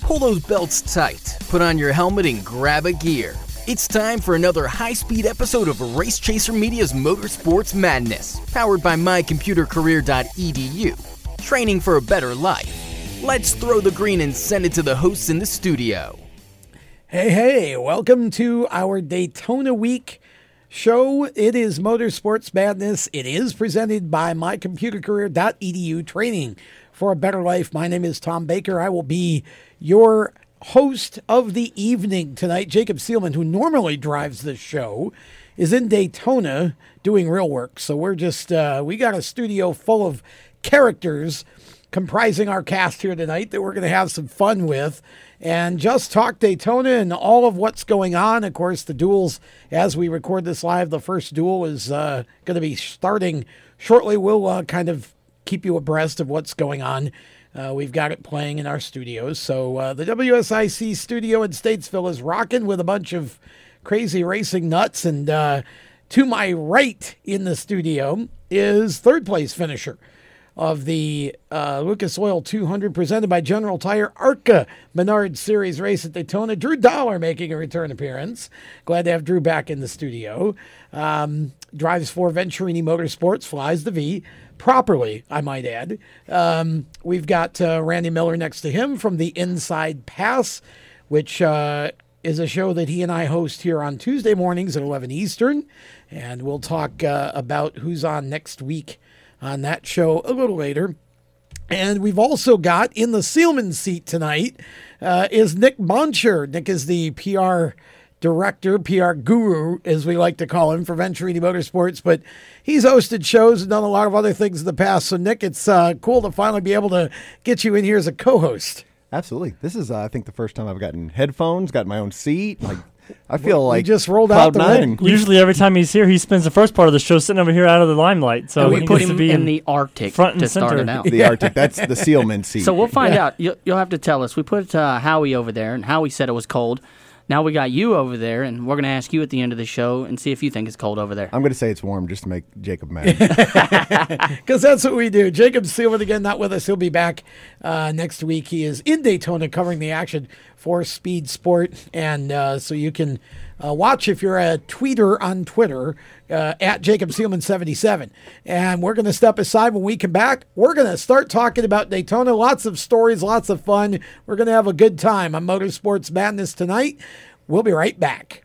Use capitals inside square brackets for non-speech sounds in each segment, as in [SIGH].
Pull those belts tight, put on your helmet, and grab a gear. It's time for another high speed episode of Race Chaser Media's Motorsports Madness, powered by mycomputercareer.edu. Training for a better life. Let's throw the green and send it to the hosts in the studio. Hey, hey, welcome to our Daytona Week show. It is Motorsports Madness. It is presented by mycomputercareer.edu training for a better life. My name is Tom Baker. I will be your host of the evening tonight. Jacob Seelman, who normally drives the show, is in Daytona doing real work. So we're just, uh, we got a studio full of characters comprising our cast here tonight that we're going to have some fun with and just talk Daytona and all of what's going on. Of course, the duels, as we record this live, the first duel is uh, going to be starting shortly. We'll uh, kind of keep you abreast of what's going on. Uh, we've got it playing in our studios. So uh, the WSIC studio in Statesville is rocking with a bunch of crazy racing nuts. And uh, to my right in the studio is third place finisher of the uh, Lucas Oil 200 presented by General Tire ARCA Menard Series race at Daytona. Drew Dollar making a return appearance. Glad to have Drew back in the studio. Um, drives for Venturini Motorsports, flies the V properly, I might add. Um, we've got uh, Randy Miller next to him from the Inside Pass, which uh, is a show that he and I host here on Tuesday mornings at 11 Eastern. And we'll talk uh, about who's on next week on that show a little later. And we've also got in the Seelman seat tonight uh, is Nick Moncher. Nick is the PR director, PR guru, as we like to call him, for Venturini Motorsports. But he's hosted shows and done a lot of other things in the past. So, Nick, it's uh, cool to finally be able to get you in here as a co host. Absolutely. This is, uh, I think, the first time I've gotten headphones, got my own seat. Like, I feel like just rolled out the nine. Usually, every time he's here, he spends the first part of the show sitting over here out of the limelight. So and we put him to be in the Arctic front and to start center. it out. the Arctic. That's the Seelman [LAUGHS] seat. So we'll find out. You'll, you'll have to tell us. We put uh, Howie over there, and Howie said it was cold. Now we got you over there, and we're going to ask you at the end of the show and see if you think it's cold over there. I'm going to say it's warm just to make Jacob mad. [LAUGHS] [LAUGHS] Because that's what we do. Jacob Seelman again, not with us. He'll be back uh, next week. He is in Daytona covering the action for Speed Sport. And uh, so you can uh, watch if you're a tweeter on Twitter uh, at Jacob Seelman77. And we're going to step aside when we come back. We're going to start talking about Daytona. Lots of stories, lots of fun. We're going to have a good time on Motorsports Madness tonight. We'll be right back.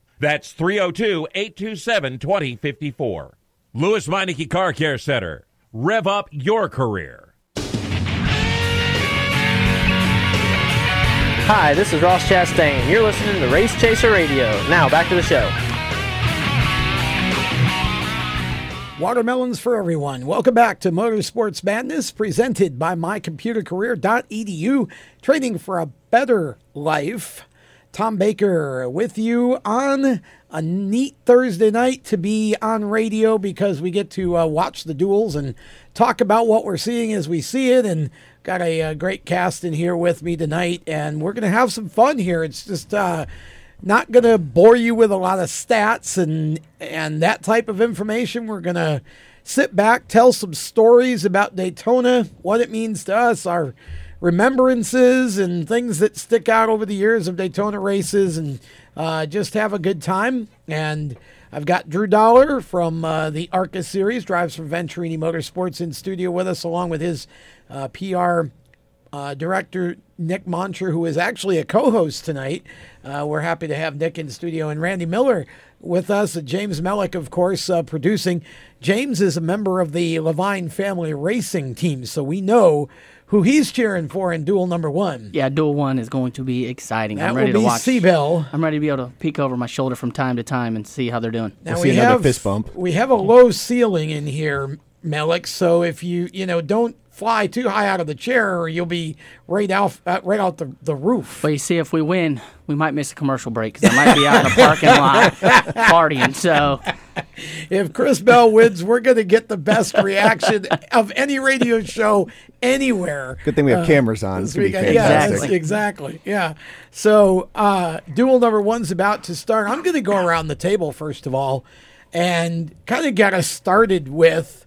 That's 302 827 2054. Lewes Meineke Car Care Center. Rev up your career. Hi, this is Ross Chastain. You're listening to Race Chaser Radio. Now, back to the show. Watermelons for everyone. Welcome back to Motorsports Madness, presented by mycomputercareer.edu, training for a better life. Tom Baker with you on a neat Thursday night to be on radio because we get to uh, watch the duels and talk about what we're seeing as we see it. And got a, a great cast in here with me tonight, and we're going to have some fun here. It's just uh, not going to bore you with a lot of stats and and that type of information. We're going to sit back, tell some stories about Daytona, what it means to us, our remembrances and things that stick out over the years of Daytona races and uh, just have a good time. And I've got Drew Dollar from uh, the ARCA series, drives for Venturini Motorsports in studio with us, along with his uh, PR uh, director, Nick Moncher, who is actually a co host tonight. Uh, we're happy to have Nick in studio and Randy Miller with us. James Mellick, of course, uh, producing. James is a member of the Leavine family racing team, so we know who he's cheering for in duel number one. Yeah, duel one is going to be exciting. That I'm ready will to be watch. Seabell. I'm ready to be able to peek over my shoulder from time to time and see how they're doing. Now we have fist bump. we have a low ceiling in here, Melik. So if you you know don't fly too high out of the chair, or you'll be right out uh, right out the, the roof. But you see, if we win, we might miss a commercial break because I might be out in a parking lot [LAUGHS] partying. So If Chris Bell wins, we're going to get the best reaction of any radio show anywhere. Good thing we have uh, cameras on. This gonna be. Yeah, fantastic. that's- exactly. Yeah. So, uh, duel number one's about to start. I'm going to go around the table first of all, and kind of get us started with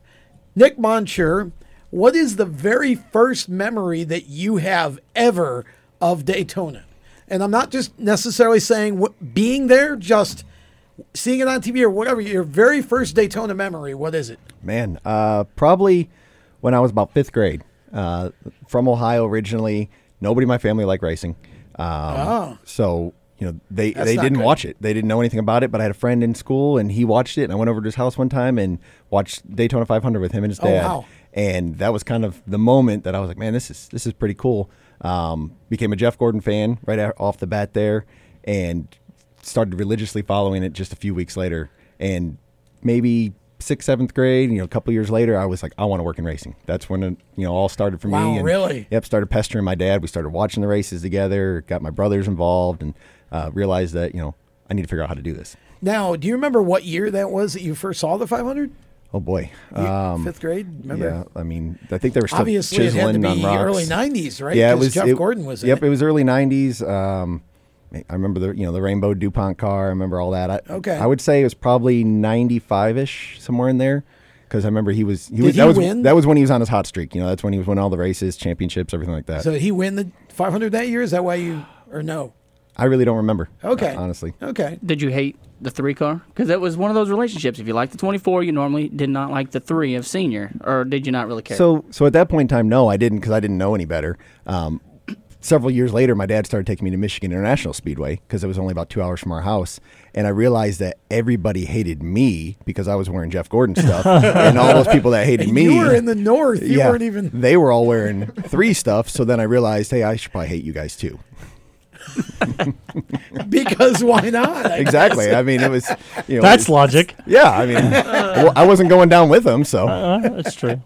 Nick Moncher. What is the very first memory that you have ever of Daytona? And I'm not just necessarily saying what, being there, just seeing it on TV or whatever. Your very first Daytona memory. What is it? Man, uh, probably when I was about fifth grade. Uh, from Ohio originally. Nobody in my family liked racing. Um, Oh. So, you know, they, That's they didn't good. watch it. They didn't know anything about it, but I had a friend in school and he watched it. And I went over to his house one time and watched Daytona 500 with him and his Oh, dad. wow. And that was kind of the moment that I was like, man, this is, this is pretty cool. Um, became a Jeff Gordon fan right out, off the bat there and started religiously following it just a few weeks later. And maybe sixth, seventh grade, you know, a couple years later, I was like, I want to work in racing. That's when it, you know all started for Wow, me. And, really? Yep. Started pestering my dad. We started watching the races together. Got my brothers involved, and uh, realized that you know I need to figure out how to do this. Now, do you remember what year that was that you first saw the 500? Oh boy, um, fifth grade? Remember? Yeah, I mean, I think they were still Obviously, it had to chiseling on be early 90s, right? Yeah, it was. Jeff it- Gordon was Yep, it. it was early '90s. Um, I remember the you know the rainbow Dupont car. I remember all that. I, Okay. I would say it was probably '95 ish, somewhere in there, because I remember he was. He Did was. he that was win? that was when he was on his hot streak. You know, that's when he was winning all the races, championships, everything like that. So he win the 500 that year? Is that why you, or no? I really don't remember. Okay. uh, honestly. Okay. Did you hate the three car? Because it was one of those relationships. If you liked the 24, you normally did not like the three of senior, or did you not really care? So, so at that point in time, no, I didn't because I didn't know any better. Um, several years later, my dad started taking me to Michigan International Speedway because it was only about two hours from our house, and I realized that everybody hated me because I was wearing Jeff Gordon stuff, [LAUGHS] and all those people that hated And me. you were in the north. You yeah, weren't even. They were all wearing three stuff. So then I realized, hey, I should probably hate you guys too. [LAUGHS] because why not? I exactly. guess. I mean, it was. You know, That's was- logic. Yeah, I mean, well, I wasn't going down with them, so Uh, that's true.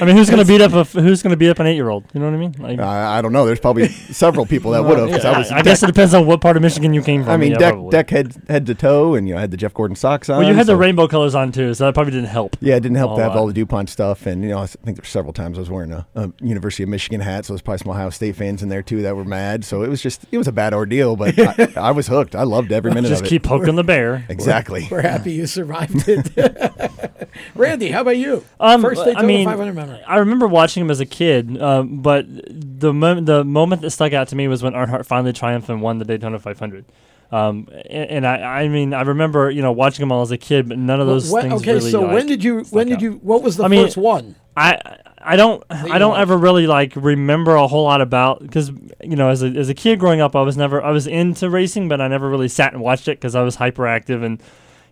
I mean, who's gonna beat up a f- who's gonna beat up an eight year old? You know what I mean? Like, I, I don't know. There's probably several people that would have. yeah, I was. I, I guess it depends on what part of Michigan you came from. I mean, yeah, deck probably. deck head head to toe, and you know, I had the Jeff Gordon socks on. Well, you had the rainbow colors on too, so that probably didn't help. Yeah, it didn't help to have lot. all the DuPont stuff, and you know, I think there's several times I was wearing a, a University of Michigan hat, so there's probably some Ohio State fans in there too that were mad. So it was just, it was a bad ordeal, but I, I was hooked. I loved every minute Just of it. keep poking the bear. Exactly. We're happy you survived it. [LAUGHS] Randy, how about you? Um, First I Daytona mean, 500 memory. I remember watching him as a kid, um, but the mo- the moment that stuck out to me was when Earnhardt finally triumphed and won the Daytona 500. Um, and, and I, I mean, I remember you know watching them all as a kid, but none of those When- things okay, really. so like, when did you? When did you? What was the I mean, first one? I I don't I don't ever really like remember a whole lot about because you know as a as a kid growing up I was never I was into racing but I never really sat and watched it because I was hyperactive and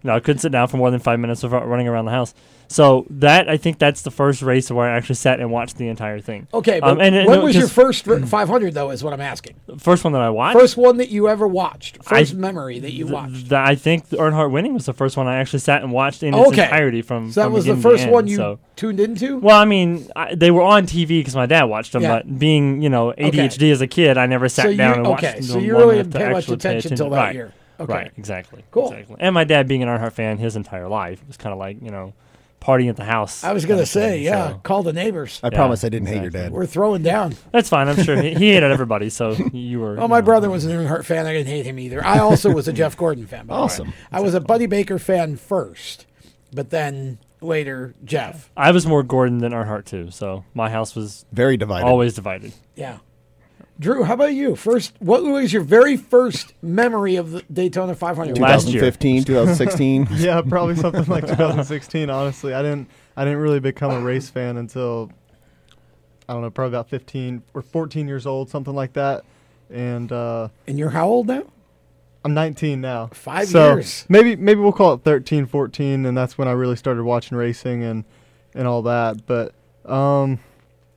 you know I couldn't sit down for more than five minutes without running around the house. So that I think that's the first race where I actually sat and watched the entire thing. Okay, but Um, and- and when no, was your first [CLEARS THROAT] 500 though? Is what I'm asking. first one that I watched? First one that you ever watched. I- First memory that you watched. Th- I think the Earnhardt winning was the first one I actually sat and watched in its entirety from. So that from was the first end, one you so. tuned into. Well, I mean, I, they were on TV because my dad watched them, Yeah. but being you know ADHD as a kid, I never sat So down and watched okay, them. so you really didn't pay much attention till that right. year. Okay. Right, exactly. Cool. Exactly. And my dad being an Earnhardt fan his entire life it was kind of like you know partying at the house. I was gonna say, thing, yeah, so- call the neighbors. I Yeah, promise I didn't hate your dad. We're throwing down. That's fine. I'm sure he, he hated everybody, so [LAUGHS] you were. Well, my brother was an Earnhardt fan. I didn't hate him either. I also was a [LAUGHS] Jeff Gordon fan. By the way. Awesome. I was a Buddy Baker fan first, but then later Jeff. I was more Gordon than Earnhardt too, so my house was Very divided. always divided. Yeah. Drew, how about you? First, what was your very first memory of the Daytona 500? Last year. 2015, 2016. [LAUGHS] yeah, probably something like [LAUGHS] 2016. Honestly, I didn't I didn't really become a race fan until I don't know, probably about 15 or 14 years old, something like that. And uh, And you're how old now? I'm 19 now. Five so years. Maybe maybe we'll call it 13, 14, and that's when I really started watching racing and and all that. But um,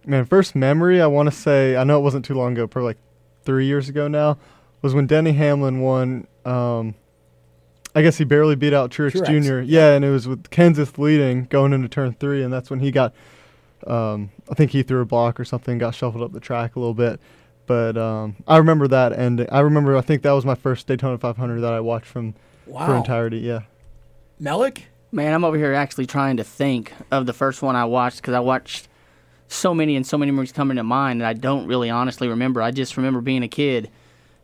man, first memory I want to say I know it wasn't too long ago, probably like three years ago now, was when Denny Hamlin won. Um, I guess he barely beat out Truex, Truex, Jr. Yeah, and it was with Kenseth leading going into turn three, and that's when he got. Um, I think he threw a block or something, got shuffled up the track a little bit. But um, I remember that ending. I remember. I think that was my first Daytona 500 that I watched from for entirety. Yeah. Melik? Man, I'm over here actually trying to think of the first one I watched because I watched so many and so many movies coming to mind that I don't really honestly remember. I just remember being a kid,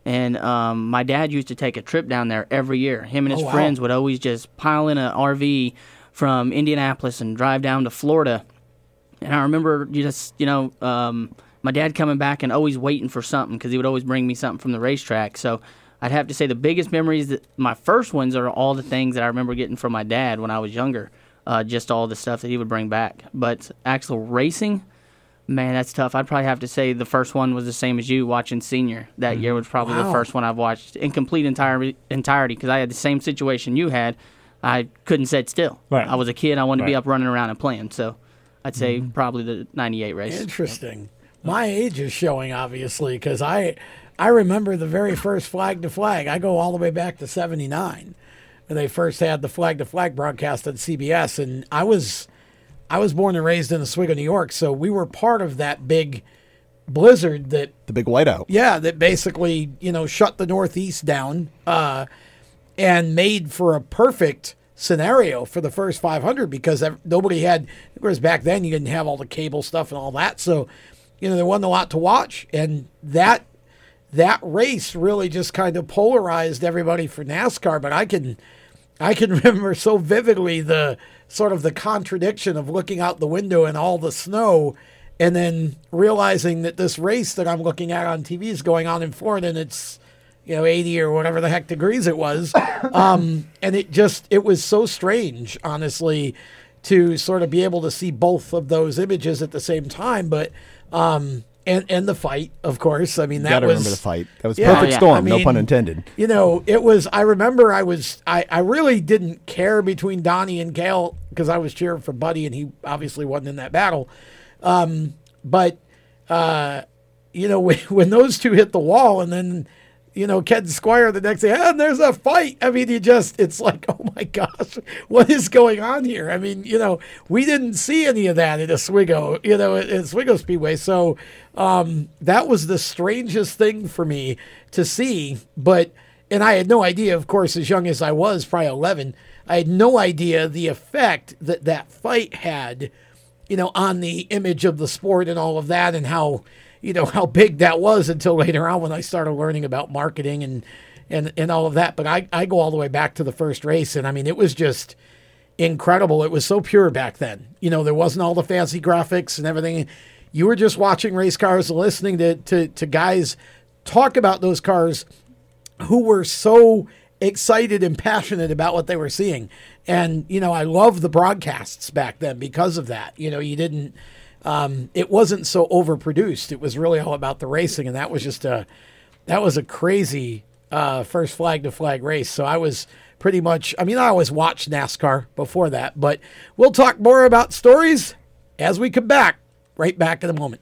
and um, my dad used to take a trip down there every year. Him and his Oh, wow. friends would always just pile in an RV from Indianapolis and drive down to Florida. And I remember just, you know, um, my dad coming back and always waiting for something because he would always bring me something from the racetrack. So I'd have to say the biggest memories that my first ones are all the things that I remember getting from my dad when I was younger. Uh, just all the stuff that he would bring back. But actual racing, man, that's tough. I'd probably have to say the first one was the same as you watching Senior that mm-hmm. year was probably the first one I've watched in complete entire entirety because I had the same situation you had. I couldn't sit still. Right. I was a kid. I wanted to be up running around and playing. So I'd say mm-hmm. probably the '98 race. Interesting. My age is showing obviously because I I remember the very first flag to flag. I go all the way back to '79 when they first had the flag to flag broadcast on CBS, and I was I was born and raised in Oswego, New York, so we were part of that big blizzard that The big whiteout. yeah, that basically you know shut the Northeast down uh, and made for a perfect scenario for the first 500 because nobody had. Of course, back then you didn't have all the cable stuff and all that, so you know there wasn't a lot to watch, and that that race really just kind of polarized everybody for NASCAR. But I can I can [LAUGHS] remember so vividly the sort of the contradiction of looking out the window and all the snow and then realizing that this race that I'm looking at on TV is going on in Florida and it's you know 80 or whatever the heck degrees it was. [COUGHS] Um, and it just it was so strange honestly to sort of be able to see both of those images at the same time. But um and and the fight of course I mean You that got to was remember the fight. That was Yeah. perfect yeah. storm. I no pun intended. you know, it was. I remember I was. I, I really didn't care between Donnie and Cale because I was cheering for Buddy, and he obviously wasn't in that battle. Um, but uh, you know, [LAUGHS] when, when those two hit the wall, and then you know, Ken Squier the next day, and there's a fight. I mean, you just, it's like, [LAUGHS] oh my gosh, what is going on here? I mean, you know, we didn't see any of that at Oswego, you know, at Oswego Speedway. So um, that was the strangest thing for me to see. But, and I had no idea, of course, as young as I was, probably 11, I had no idea the effect that that fight had, you know, on the image of the sport and all of that and how, you know how big that was until later on when I started learning about marketing and and and all of that. But I I go all the way back to the first race, and I mean it was just incredible. It was so pure back then. You know there wasn't all the fancy graphics and everything. You were just watching race cars, listening to to, to guys talk about those cars who were so excited and passionate about what they were seeing. And you know I love the broadcasts back then because of that. You know you didn't um, it wasn't so overproduced. It was really all about the racing, and that was just a that was a crazy uh, first flag to flag race. So I was pretty much. I mean, I always watched NASCAR before that, but we'll talk more about stories as we come back. Right back in a moment.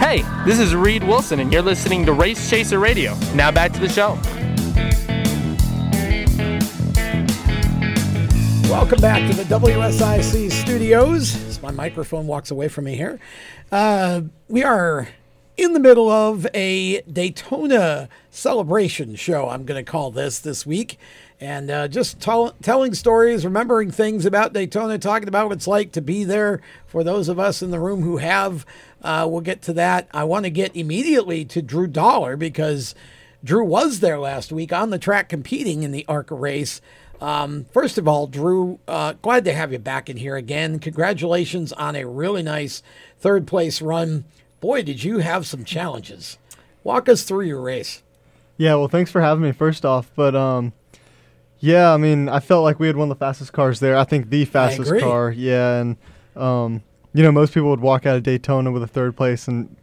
Hey, this is Reed Wilson, and you're listening to Race Chaser Radio. Now back to the show. Welcome back to the WSIC studios. As my microphone walks away from me here, uh, we are in the middle of a Daytona celebration show. I'm going to call this this week, and uh, just tell, telling stories, remembering things about Daytona, talking about what it's like to be there for those of us in the room who have. Uh, we'll get to that. I want to get immediately to Drew Dollar because Drew was there last week on the track competing in the ARCA race. Um, first of all, Drew, uh, glad to have you back in here again. Congratulations on a really nice third place run. Boy, did you have some challenges. Walk us through your race. Yeah, well, thanks for having me. First off, but um, yeah, I mean, I felt like we had one of the fastest cars there. I think the fastest car. Yeah, and um, you know, most people would walk out of Daytona with a third place and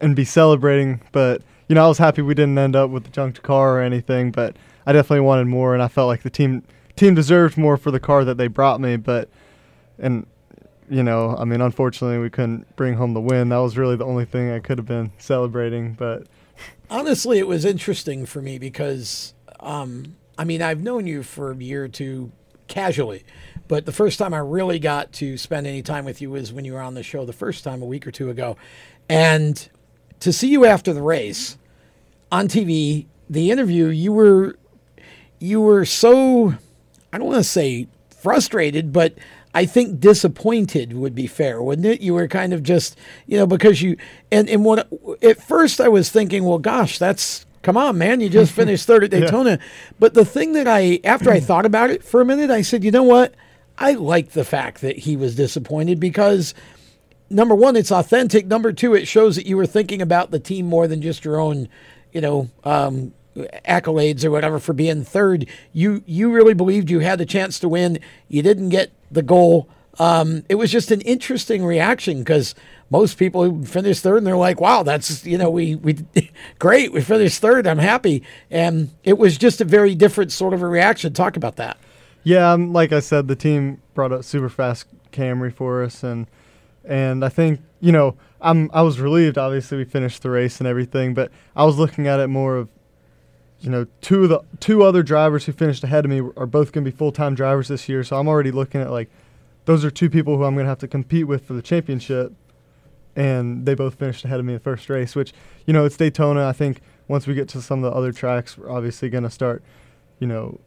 and be celebrating, but you know, I was happy we didn't end up with a junked car or anything. But I definitely wanted more, and I felt like the team team deserved more for the car that they brought me. But and you know, I mean, unfortunately, we couldn't bring home the win. That was really the only thing I could have been celebrating. But [LAUGHS] Honestly, it was interesting for me because, um, I mean, I've known you for a year or two casually, but the first time I really got to spend any time with you was when you were on the show the first time a week or two ago. And to see you after the race on TV, the interview, you were you were so I don't want to say frustrated, but I think disappointed would be fair, wouldn't it? You were kind of just, you know, because you and and what at first I was thinking, well, gosh, that's come on, man, you just [LAUGHS] finished third at Yeah. Daytona. But the thing that I after I thought about it for a minute, I said, you know what? I like the fact that he was disappointed because number one, it's authentic. Number two, it shows that you were thinking about the team more than just your own, you know, um, accolades or whatever for being third. You you really believed you had the chance to win. You didn't get the goal. Um, it was just an interesting reaction because most people who finish third and they're like, "Wow, that's you know we we [LAUGHS] great, we finished third. I'm happy." And it was just a very different sort of a reaction. Talk about that. Yeah, um, like I said, the team brought a super fast Camry for us, and and I think you know I'm I was relieved. Obviously, we finished the race and everything, but I was looking at it more of you know two of the two other drivers who finished ahead of me are both going to be full time drivers this year. So I'm already looking at like those are two people who I'm going to have to compete with for the championship, and they both finished ahead of me in the first race. Which you know it's Daytona. I think once we get to some of the other tracks, we're obviously going to start, you know,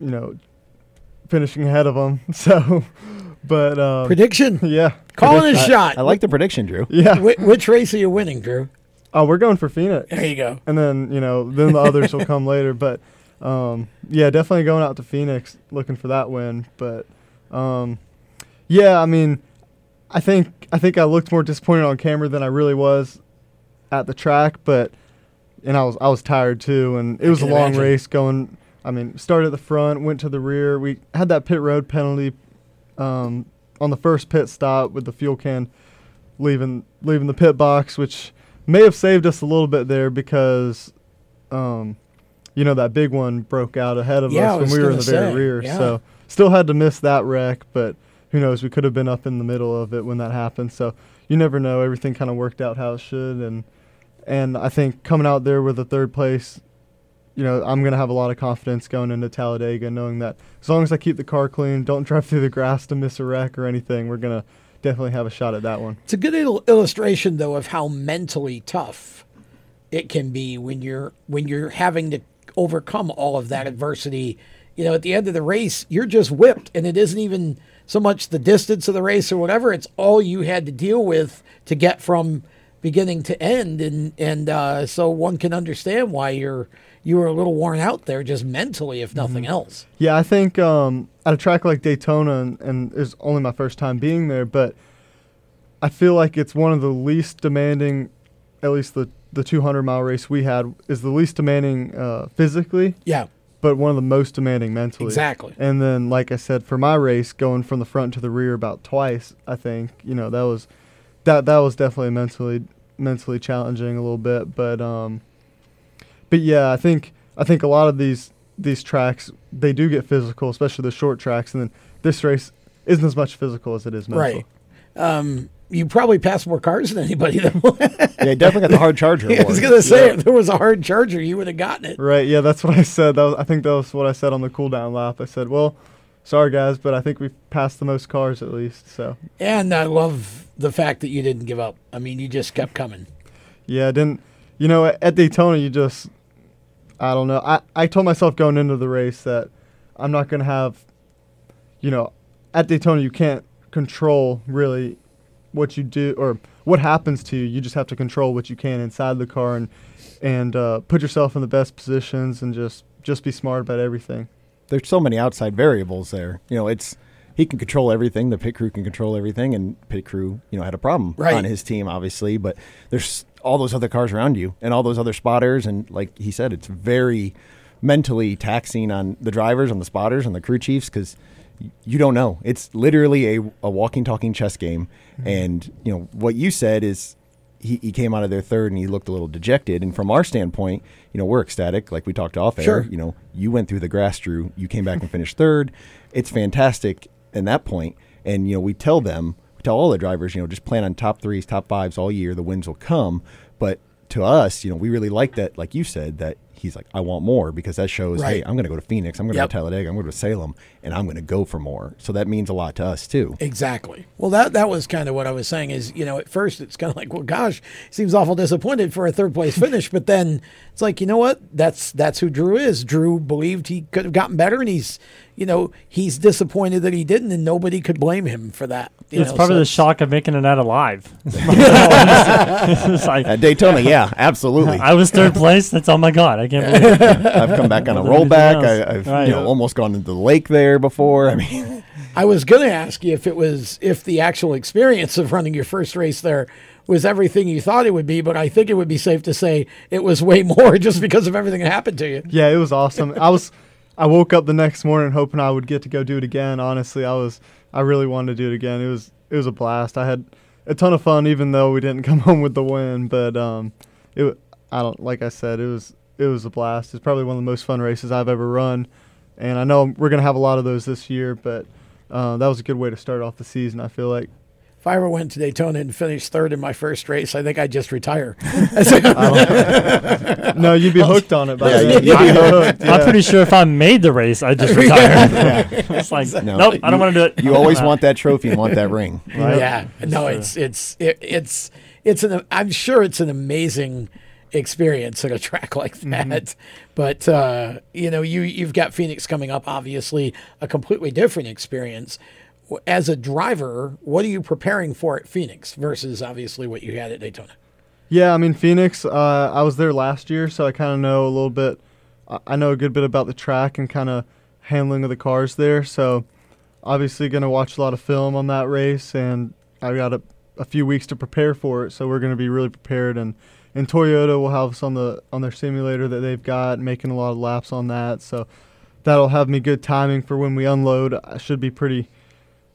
you know, finishing ahead of them. [LAUGHS] So, but um, Prediction? yeah, Calling a I- shot. I like the prediction, Drew. Yeah. Wh- which race are you winning, Drew? Oh, we're going for Phoenix. There you go. And then you know, then the others will come [LAUGHS] later. But um, yeah, definitely going out to Phoenix looking for that win. But um, yeah, I mean, I think I think I looked more disappointed on camera than I really was at the track. But and I was I was tired too, and it I was a long imagine. race going. I mean, started at the front, went to the rear. We had that pit road penalty um, on the first pit stop with the fuel can leaving leaving the pit box, which may have saved us a little bit there because, um, you know, that big one broke out ahead of Yeah, us when we were in the very rear. yeah. So still had to miss that wreck, but who knows? We could have been up in the middle of it when that happened. So you never know. Everything kind of worked out how it should, and and I think coming out there with a third place. You know, I'm gonna have a lot of confidence going into Talladega, knowing that as long as I keep the car clean, don't [LAUGHS] drive through the grass to miss a wreck or anything, we're gonna definitely have a shot at that one. It's a good il- illustration, though, of how mentally tough it can be when you're when you're having to overcome all of that adversity. You know, at the end of the race, you're just whipped, and it isn't even so much the distance of the race or whatever. It's all you had to deal with to get from beginning to end, and and uh, so one can understand why you're you were a little worn out there, just mentally, if nothing else. Yeah, I think um, at a track like Daytona, and, and it's only my first time being there, but I feel like it's one of the least demanding, at least the, the 200 mile race we had, is the least demanding uh, physically. Yeah. But one of the most demanding mentally. Exactly. And then, like I said, for my race, going from the front to the rear about twice, I think you know that was that that was definitely mentally mentally challenging a little bit. But um, but yeah, I think I think a lot of these these tracks they do get physical, especially the short tracks, and then this race isn't as much physical as it is mental. Right. Um, you probably passed more cars than anybody. Though. [LAUGHS] Yeah, definitely got the hard charger Yeah, I was gonna say Yeah. if there was a hard charger, you would have gotten it. Right. Yeah, that's what I said. That was, I think that was what I said on the cool down lap. I said, "Well, sorry guys, but I think we've passed the most cars at least." So And I love the fact that you didn't give up. I mean, you just kept coming. yeah, I didn't. You know, at, at Daytona, you just I don't know. I I told myself going into the race that I'm not gonna have. You know, at Daytona, you can't control really what you do or what happens to you. You just have to control what you can inside the car and and uh, put yourself in the best positions and just just be smart about everything. There's so many outside variables there. You know, it's he can control everything. The pit crew can control everything, and pit crew, you know, had a problem Right. on his team, obviously. But there's all those other cars around you and all those other spotters. And like he said, it's very mentally taxing on the drivers, on the spotters, on the crew chiefs because you don't know. It's literally a, a walking, talking chess game. Mm-hmm. And, you know, what you said is he, he came out of there third and he looked a little dejected. And from our standpoint, you know, we're ecstatic, like we talked off air. Sure. You know, you went through the grass, Drew. You came back and finished third. It's fantastic in that point. And, you know, we tell them, tell all the drivers, you know, just plan on top threes, top fives all year. The wins will come. But to us, you know, we really like that, like you said, that he's like, I want more because that shows, hey, I'm going to go to Phoenix, I'm going to Yep. go to Talladega, I'm going to Salem, and I'm going to go for more. So that means a lot to us too. Exactly. Well, that that was kind of what I was saying. Is you know, at first it's kind of like, well, gosh, seems awful disappointed for a third place finish, but then it's like, you know what? That's that's who Drew is. Drew believed he could have gotten better, and he's, you know, he's disappointed that he didn't, and nobody could blame him for that. You it's know, probably so the shock of making it out alive. [LAUGHS] Like- At Daytona, yeah, absolutely. I was third place. That's oh my god, I can't [LAUGHS] believe it. I've come back on a Wasn't rollback. I, I've Right. you know almost gone into the lake there before. I mean, [LAUGHS] I was going to ask you if it was if the actual experience of running your first race there was everything you thought it would be, but I think it would be safe to say it was way [LAUGHS] more just because of everything that happened to you. Yeah, it was awesome. I was, I woke up the next morning hoping I would get to go do it again. Honestly, I was, I really wanted to do it again. It was, it was a blast. I had a ton of fun, even though we didn't come home with the win. But um, it, I don't, like I said, it was, it was a blast. It's probably one of the most fun races I've ever run, and I know we're gonna have a lot of those this year. But uh, that was a good way to start off the season. I feel like. If I ever went to Daytona and finished third in my first race, I think I'd just retire. [LAUGHS] [LAUGHS] No, you'd be [LAUGHS] hooked on it by Yeah, you'd be hooked. hooked, I'm pretty sure if I made the race, I'd just retire. it's like, no, nope, I don't want to do it. You always want that trophy and want that ring. Right. Yeah, no, it's it's it, it's it's an I'm sure it's an amazing experience at a track [LAUGHS] like that. But uh, you know, you you've got Phoenix coming up, obviously a completely different experience. As a driver, what are you preparing for at Phoenix versus obviously what you had at Daytona? Yeah, I mean Phoenix. Uh, I was there last year, so I kind of know a little bit. I- I know a good bit about the track and kind of handling of the cars there. So obviously going to watch a lot of film on that race, and I got a, a few weeks to prepare for it. So we're going to be really prepared. And and Toyota will have us on the on their simulator that they've got, making a lot of laps on that. So that'll have me good timing for when we unload. I should be pretty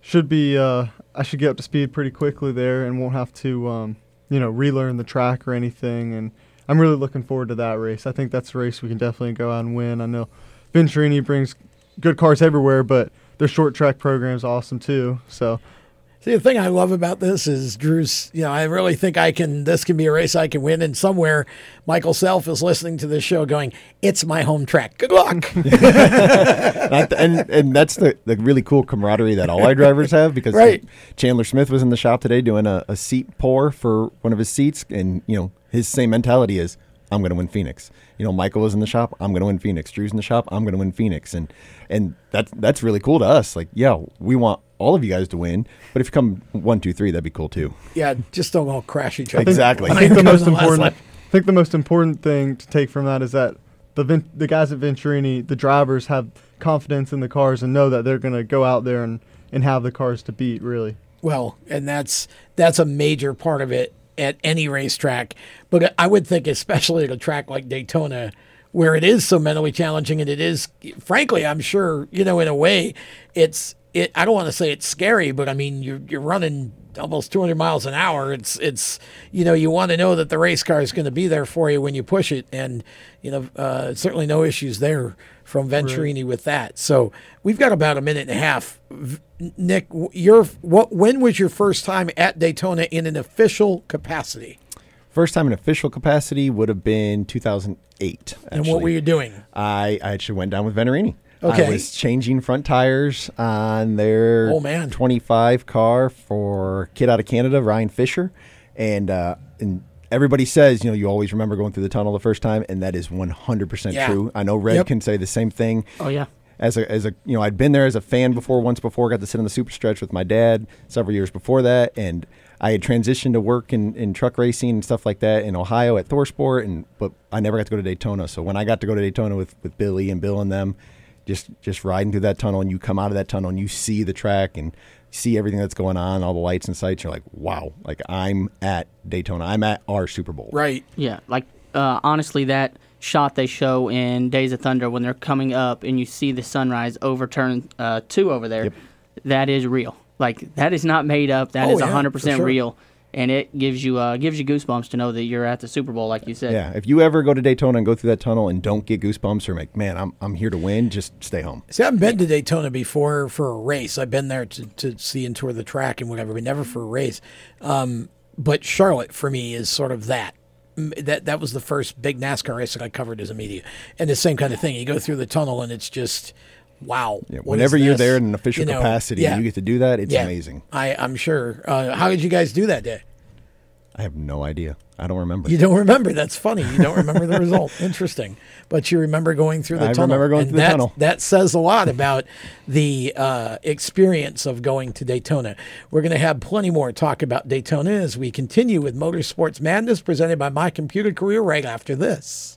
should be uh, I should get up to speed pretty quickly there and won't have to um, you know relearn the track or anything. And I'm really looking forward to that race. I think that's a race we can definitely go out and win. I know Venturini brings good cars everywhere, but their short track program is awesome too. So See, the thing I love about this is Drew's, you know, I really think I can, this can be a race I can win. And somewhere Michael Self is listening to this show going, it's my home track. Good luck. [LAUGHS] And and that's the, the really cool camaraderie that all our drivers have because Right. Chandler Smith was in the shop today doing a, a seat pour for one of his seats, and you know his same mentality is I'm going to win Phoenix. You know, Michael was in the shop. I'm going to win Phoenix. Drew's in the shop. I'm going to win Phoenix, and and that's that's really cool to us. Like, yeah, we want all of you guys to win, but if you come one, two, three, that'd be cool too. yeah, just don't all crash each other. Exactly. I think the [LAUGHS] most important. lap. I think the most important thing to take from that is that the Ven- the guys at Venturini, the drivers, have confidence in the cars and know that they're going to go out there and, and have the cars to beat. Really. Well, and that's that's a major part of it at any racetrack. But I would think, especially at a track like Daytona, where it is so mentally challenging, and it is, frankly, I'm sure, you know, in a way, it's it. I don't want to say it's scary, but I mean, you're you're running almost 200 miles an hour. It's it's you know, you want to know that the race car is going to be there for you when you push it, and you know, uh, certainly no issues there from Venturini with that. So we've got about a minute and a half. Nick, your what? When was your first time at Daytona in an official capacity? First time in official capacity would have been 2008. And what were you doing? I, I actually went down with Venturini. Okay. I was changing front tires on their Oh, man. 25 car for kid out of Canada, Ryan Fisher. And, uh, and everybody says, you know, you always remember going through the tunnel the first time, and that is 100% Yeah. true. I know Red Yep. can say the same thing. Oh, yeah. As a, as a, you know, I'd been there as a fan before, once before, got to sit on the super stretch with my dad several years before that. And I had transitioned to work in, in truck racing and stuff like that in Ohio at Thorsport. And, but I never got to go to Daytona. So when I got to go to Daytona with, with Billy and Bill and them, just, just riding through that tunnel and you come out of that tunnel and you see the track and see everything that's going on, all the lights and sights. You're like, wow, like I'm at Daytona. I'm at our Super Bowl. Right. Yeah, like uh, honestly, that shot they show in Days of Thunder when they're coming up and you see the sunrise overturn uh, two over there, that is real. Like that is not made up. That Oh, is yeah, hundred for percent sure. real, and it gives you uh, gives you goosebumps to know that you're at the Super Bowl, like you said. Yeah, if you ever go to Daytona and go through that tunnel and don't get goosebumps or like, man, I'm I'm here to win, just stay home. See, I haven't been to Daytona before for a race. I've been there to, to see and tour the track and whatever, but never for a race. Um, but Charlotte for me is sort of that. That that was the first big NASCAR race that I covered as a media, and the same kind of thing. You go through the tunnel and it's just wow. Yeah, whenever you're there in an official You know, capacity yeah. and you get to do that, it's Yeah. amazing. I I'm sure. Uh, how did you guys do that day? I have no idea. I don't remember. You don't remember. That's funny. You don't remember the result. [LAUGHS] Interesting. But you remember going through the I tunnel. remember going and through the that, tunnel. That says a lot about the uh, experience of going to Daytona. We're going to have plenty more talk about Daytona as we continue with Motorsports Madness presented by My Computer Career right after this.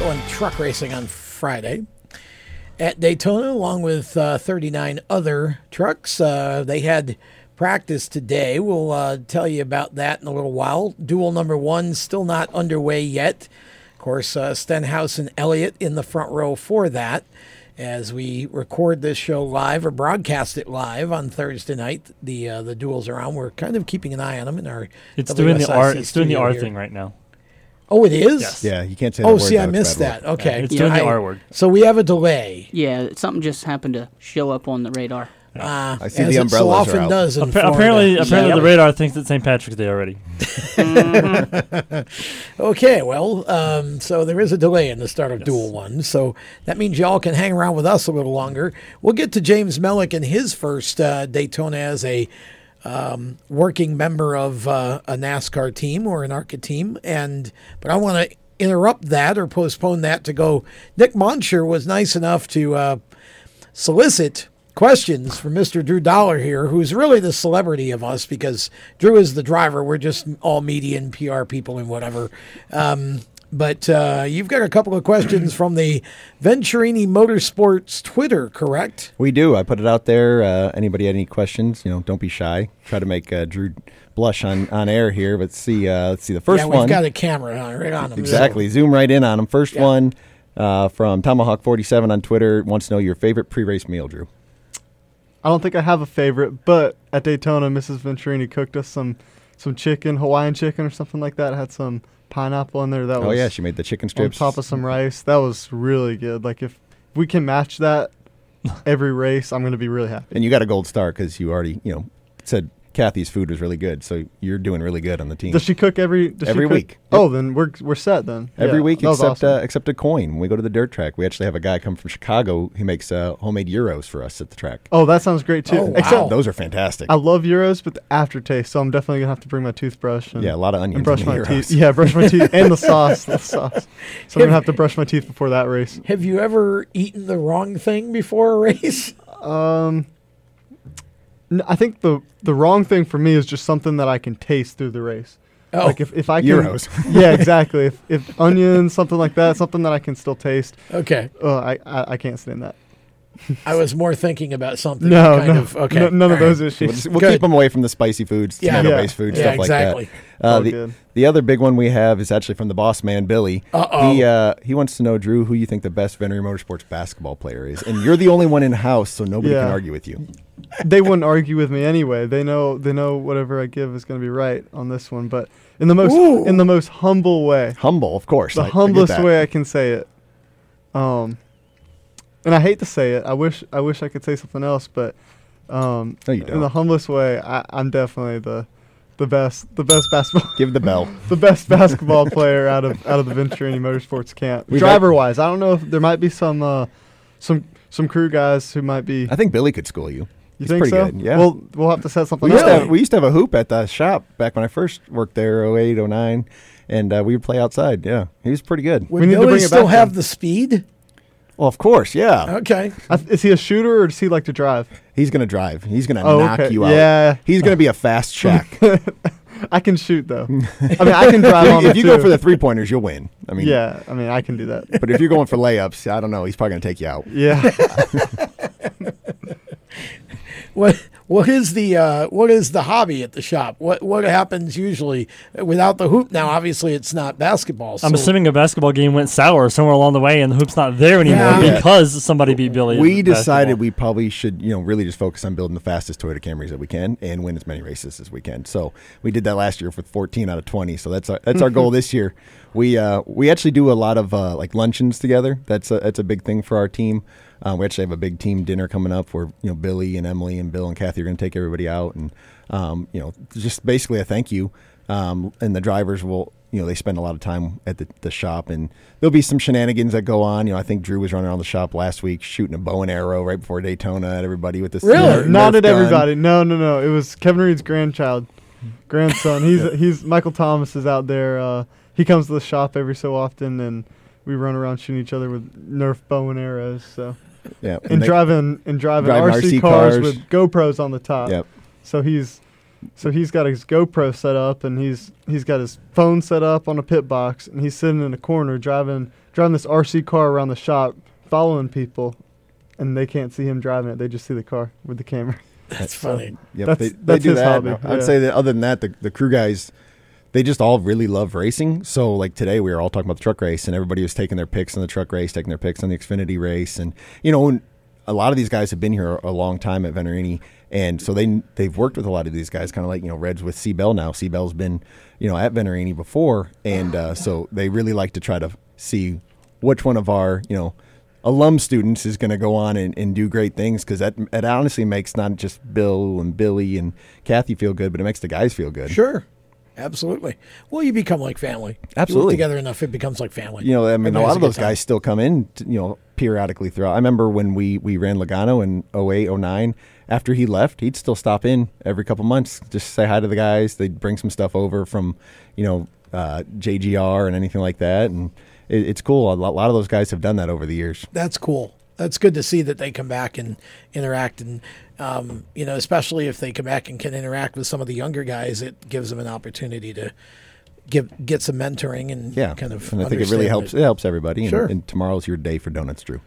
going truck racing on Friday at Daytona, along with uh, 39 other trucks. Uh, they had practice today. We'll uh, tell you about that in a little while. Duel number one still not underway yet. Of course, uh, Stenhouse and Elliott in the front row for that. As we record this show live or broadcast it live on Thursday night, the uh, the duels are on. We're kind of keeping an eye on them in our. It's doing the WSIC R. It's doing the R here. thing right now. Oh, it is. Yes. Yeah, you can't say Oh, that word see, I though, it's a missed that. word. Okay, Yeah, it's doing the I- R word. So we have a delay. Yeah, something just happened to show up on the radar. Uh, I see as the it umbrellas so are often out. does in Appa- apparently, apparently Yep. the radar thinks it's St. Patrick's Day already. [LAUGHS] okay, well, um, so there is a delay in the start of duel One, so that means y'all can hang around with us a little longer. We'll get to James Mellick and his first uh, Daytona as a um, working member of uh, a NASCAR team or an ARCA team, and but I want to interrupt that or postpone that to go. Nic Moncher was nice enough to uh, solicit questions from Mr. Drew Dollar here, who's really the celebrity of us because Drew is the driver. We're just all media and PR people and whatever. Um, but uh, you've got a couple of questions from the Venturini Motorsports Twitter, correct? We do. I put it out there. Uh, anybody had any questions? You know, don't be shy. Try to make uh, Drew blush on, on air here. Let's see. Uh, let's see the first yeah, we've one. got a camera on, right on him. Exactly. Zoom right in on him. First one uh, from Tomahawk forty seven on Twitter wants to know your favorite pre race meal, Drew. I don't think I have a favorite, but at Daytona, Mrs. Venturini cooked us some some chicken, Hawaiian chicken or something like that. It had some pineapple in there. That Oh, was yeah, she made the chicken strips on top of some rice. That was really good. Like if we can match that [LAUGHS] every race, I'm going to be really happy. And you got a gold star because you already, you know, said Kathy's food was really good. So you're doing really good on the team. Does she cook every does she every cook- week? Oh, then we're we're set then. Every Yeah, week except awesome. uh, except DuQuoin. When we go to the dirt track, we actually have a guy come from Chicago. He makes uh, homemade gyros for us at the track. Oh, that sounds great too. Oh, wow. Except Those are fantastic. I love gyros, but the aftertaste. So I'm definitely gonna have to bring my toothbrush. And, Yeah, a lot of onions And brush in my [LAUGHS] Gyros. teeth. Yeah, brush my teeth and the [LAUGHS] sauce. The sauce. So I'm gonna have to brush my teeth before that race. Have you ever eaten the wrong thing before a race? Um, n- I think the the wrong thing for me is just something that I can taste through the race. Oh. like if, if I can, Gyros. [LAUGHS] yeah, [LAUGHS] exactly. If, if onions, something like that, something that I can still taste. Okay. Uh, I, I I can't stand that. I was more thinking about something. No, kind no, of, okay. no- none of all right. those issues. We'll, we'll Good. keep them away from the spicy foods, Yeah. tomato-based Yeah. food, Yeah, stuff exactly. like that. Uh, All the, good. the other big one we have is actually from the boss man, Billy. Uh-oh. He uh, he wants to know, Drew, who you think the best Venturini Motorsports basketball player is, and you're the only one in house, so nobody Yeah. can argue with you. they wouldn't argue with me anyway. They know they know whatever I give is going to be right on this one. But in the most Ooh. in the most humble way, Humble, of course. the I- I humblest that. way I can say it. Um, and I hate to say it. I wish I wish I could say something else, but um, No, you in the humblest way, I, I'm definitely the the best the best basketball Give the bell. [LAUGHS] the best basketball player out of out of the Venturini Motorsports camp. We've Driver wise, I don't know if there might be some uh, some some crew guys who might be. I think Billy could school you. You He's think pretty so? good. Yeah. Well, we'll have to set something we used, to have, we used to have a hoop at the shop back when I first worked there, 08, 09, and uh, we would play outside. Yeah, he was pretty good. Would We need to bring it still back have then. the speed? Well, of course, yeah. Okay. I th- Is he a shooter or does he like to drive? He's gonna drive. He's gonna Oh, knock okay. you out. Yeah. He's gonna be a fast [LAUGHS] shack. I can shoot though. [LAUGHS] I mean, I can drive on if it you go for the three pointers, you'll win. I mean, yeah, I mean, I can do that. But if you're going for layups, I don't know. He's probably gonna take you out. Yeah. [LAUGHS] What what is the uh, what is the hobby at the shop? What what happens usually without the hoop? Now, obviously, it's not basketball. I'm assuming a basketball game went sour somewhere along the way, and the hoop's not there anymore Yeah. because somebody beat Billy. in We decided basketball. we probably should, you know, really just focus on building the fastest Toyota Camrys that we can and win as many races as we can. So we did that last year with 14 out of 20. So that's our that's our [LAUGHS] goal this year. We uh, we actually do a lot of uh, like luncheons together. That's a, that's a big thing for our team. Uh, we actually have a big team dinner coming up where you know Billy and Emily and Bill and Kathy are going to take everybody out and um, you know just basically a thank you. Um, and the drivers will you know they spend a lot of time at the, the shop and there'll be some shenanigans that go on. You know I think Drew was running around the shop last week shooting a bow and arrow right before Daytona at everybody with this Really? Not at gun. everybody. No, no, no. It was Kevin Reed's grandchild, grandson. He's he's Michael Thomas is out there. Uh, he comes to the shop every so often, and we run around shooting each other with Nerf bow and arrows. So Yeah, and, and they- driving and driving driving RC, RC cars, cars. with GoPros on the top. Yep. So he's so he's got his GoPro set up, and he's he's got his phone set up on a pit box, and he's sitting in a corner driving driving this RC car around the shop, following people, and they can't see him driving it. They just see the car with the camera. That's funny. Yep, That's- they, they that's do his that. hobby, I'd yeah. say that other than that, the, the crew guys, they just all really love racing. So like today, we were all talking about the truck race, and everybody was taking their picks on the truck race, taking their picks on the Xfinity race, and you know, a lot of these guys have been here a long time at Venturini, and so they they've worked with a lot of these guys, kind of like you know, Reds with C Bell now. C Bell's been you know at Venturini before, and uh, so they really like to try to see which one of our you know alum students is going to go on and, and do great things because that it honestly makes not just Bill and Billy and Kathy feel good, but it makes the guys feel good. Sure. Absolutely. Well, you become like family. You Absolutely. together enough, it becomes like family. You know, I mean, a lot of those guys still come in, to, you know, periodically throughout. I remember when we, we ran Logano in 08, 09. After he left, he'd still stop in every couple months, just say hi to the guys. They'd bring some stuff over from, you know, uh, JGR and anything like that. And it, it's cool. A lot, a lot of those guys have done that over the years. That's cool. That's good to see that they come back and interact, and um, you know, especially if they come back and can interact with some of the younger guys, it gives them an opportunity to give get some mentoring and Yeah, kind of. and I think it really helps. It helps everybody. And, Sure. and tomorrow's your day for donuts, Drew.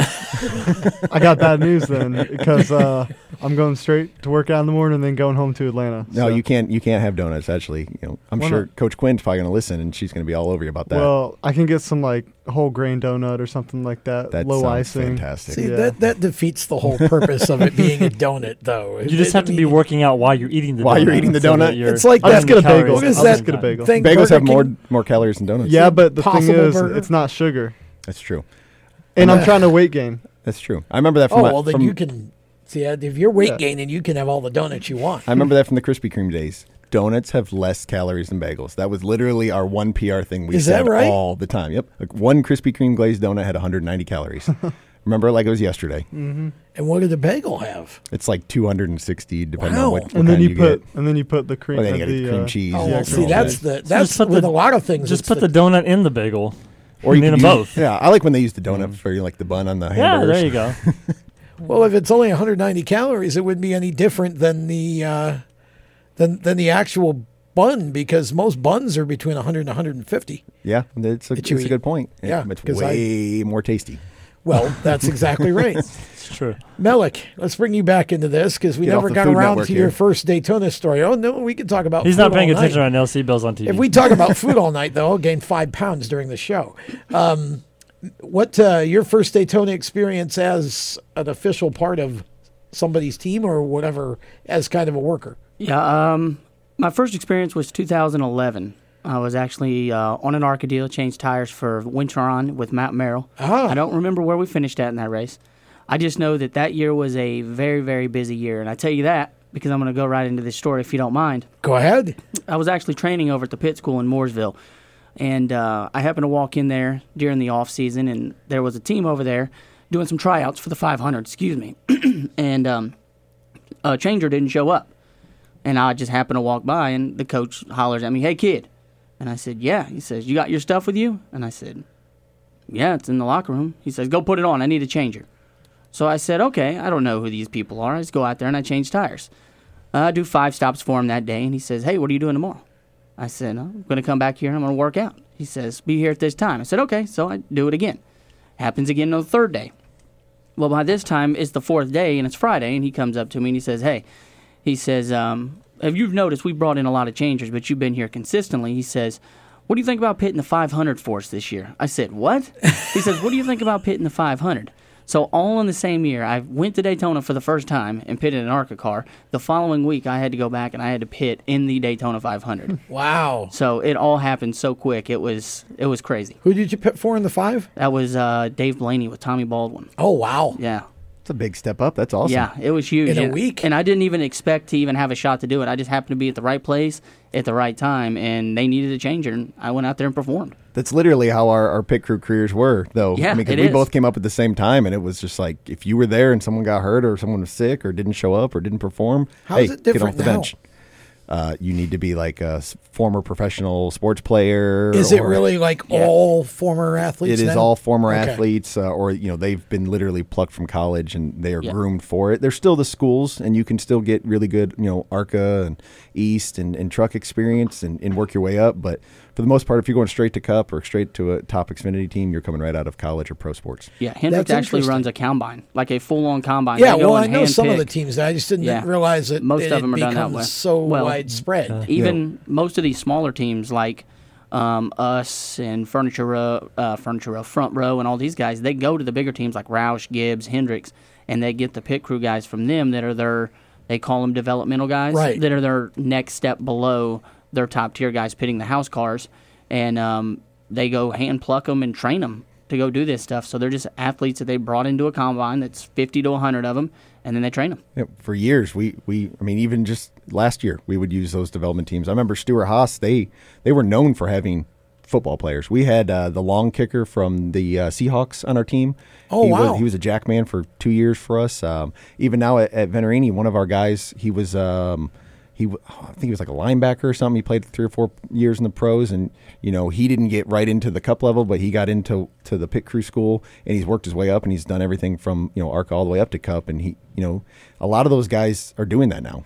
[LAUGHS] I got bad news then because uh, I'm going straight to work out in the morning and then going home to Atlanta. No, so- you can't. You can't have donuts. Actually, you know, I'm Why sure not? Coach Quinn's probably going to listen, and she's going to be all over you about that. Well, I can get some like whole grain donut or something like that. That low icing. fantastic. See Yeah. that that defeats the whole purpose of it being a donut, though. You just have to be working out while you're eating the While donut. you're eating the donut? you're It's like I'll that. just get a calories bagel. What is I'll that just get a bagel. thing? Bagels Burger have more King? more calories than donuts. Yeah, but the thing is, burger? it's not sugar, that's true. And I'm trying to weight gain. That's true. I remember that from. Oh my- well, then from- you can see uh, if you're weight Yeah. gaining, you can have all the donuts you want. I remember that from the Krispy Kreme days. Donuts have less calories than bagels. That was literally our one PR thing we Is said right? all the time. Yep, like one Krispy Kreme glazed donut had 190 calories. [LAUGHS] remember like it was yesterday. Mm-hmm. And what did the bagel have? It's like 260 depending Wow. on what, what And then kind you you put get. and then you put the cream. Well, then you gotta the, cream uh, cheese. Oh, Yeah, well, see, that's the that's put with the- a lot of things. Just it's put the donut in the bagel. Or you need can them use- both. Yeah, I like when they use the donut for like the bun on the hamburger. Yeah, there you go. [LAUGHS] Well, if it's only 190 calories, it wouldn't be any different than the uh, than than the actual bun because most buns are between 100 and 150. Yeah, it's a, That you it's a good point. Yeah, it's 'cause I- way more tasty. Well, that's exactly right. [LAUGHS] It's true. Mellick, let's bring you back into this because we Get never got around Network to your first Daytona story. Oh no, we can talk about. He's food not paying all attention night. on LC Bills on TV. If we talk about food all night, though, I'll gain five pounds during the show. Um, what uh, your first Daytona experience as an official part of somebody's team or whatever, as kind of a worker? Yeah, um, my first experience was 2011. I was actually uh, on an ARCA deal, changed tires for Win-Tron with Matt Merrill. Ah. I don't remember where we finished at in that race. I just know that that year was a very, very busy year. And I tell you that because I'm going to go right into this story if you don't mind. Go ahead. I was actually training over at the pit school in Mooresville. And uh, I happened to walk in there during the off season, and there was a team over there doing some tryouts for the 500. Excuse me, [CLEARS THROAT] and um, a changer didn't show up, and I just happened to walk by, and the coach hollers at me, "Hey kid," and I said, "Yeah." He says, "You got your stuff with you?" And I said, "Yeah, it's in the locker room." He says, "Go put it on. I need a changer." So I said, "Okay, I don't know who these people are. I just go out there and I change tires." I do five stops for him that day, and he says, "Hey, what are you doing tomorrow?" I said, I'm going to come back here and I'm going to work out. He says, Be here at this time. I said, Okay. So I do it again. Happens again on the third day. Well, by this time, it's the fourth day and it's Friday, and he comes up to me and he says, Hey, he says, um, Have you noticed we brought in a lot of changers, but you've been here consistently? He says, What do you think about pitting the 500 for us this year? I said, What? he says, What do you think about pitting the 500? So all in the same year, I went to Daytona for the first time and pitted an ARCA car. The following week, I had to go back and I had to pit in the Daytona 500. [LAUGHS] Wow. So it all happened so quick. It was it was crazy. Who did you pit for in the five? That was uh, Dave Blaney with Tommy Baldwin. Oh wow. Yeah. It's a big step up. That's awesome. Yeah, it was huge. In a And- week? And I didn't even expect to even have a shot to do it. I just happened to be at the right place at the right time, and they needed a changer, and I went out there and performed. That's literally how our, our pit crew careers were, though. Yeah, I mean, 'cause it we is. both came up at the same time, and it was just like if you were there and someone got hurt or someone was sick or didn't show up or didn't perform, How hey, is it get different off the now? bench. Uh, you need to be like a former professional sports player. Is it really like Yeah. all former athletes? It is now? all former Okay. athletes, uh, or you know, they've been literally plucked from college and they are Yeah. groomed for it. There's still the schools, and you can still get really good, you know, ARCA and East and, and truck experience and, and work your way up. But for the most part, if you're going straight to Cup or straight to a top Xfinity team, you're coming right out of college or pro sports. Yeah, Hendricks That's actually runs a combine, like a full-on combine. Yeah, well, I and know some of the handpick- teams. I just didn't Yeah. realize that most it of them are done that become way. so Well, widespread. Even most of these smaller teams like um, us and Furniture Row, uh, Furniture Row, Front Row, and all these guys, they go to the bigger teams like Roush, Gibbs, Hendricks, and they get the pit crew guys from them that are their, they call them developmental guys, Right. that are their next step below their top tier guys pitting the house cars, and um, they go hand pluck them and train them. to go do this stuff. So they're just athletes that they brought into a combine that's 50 to 100 of them, and then they train them. Yeah, for years, we, we I mean, even just last year, we would use those development teams. I remember Stewart-Haas; they they were known for having football players. We had uh, the long kicker from the uh, Seahawks on our team. Oh, he wow. Was, he was a jack man for two years for us. Um, even now at, at Venturini, one of our guys, he was. Um, he, w- I think he was like a linebacker or something. He played three or four years in the pros, and you know he didn't get right into the cup level, but he got into to the pit crew school, and he's worked his way up, and he's done everything from you know ARCA all the way up to cup, and he, you know, a lot of those guys are doing that now.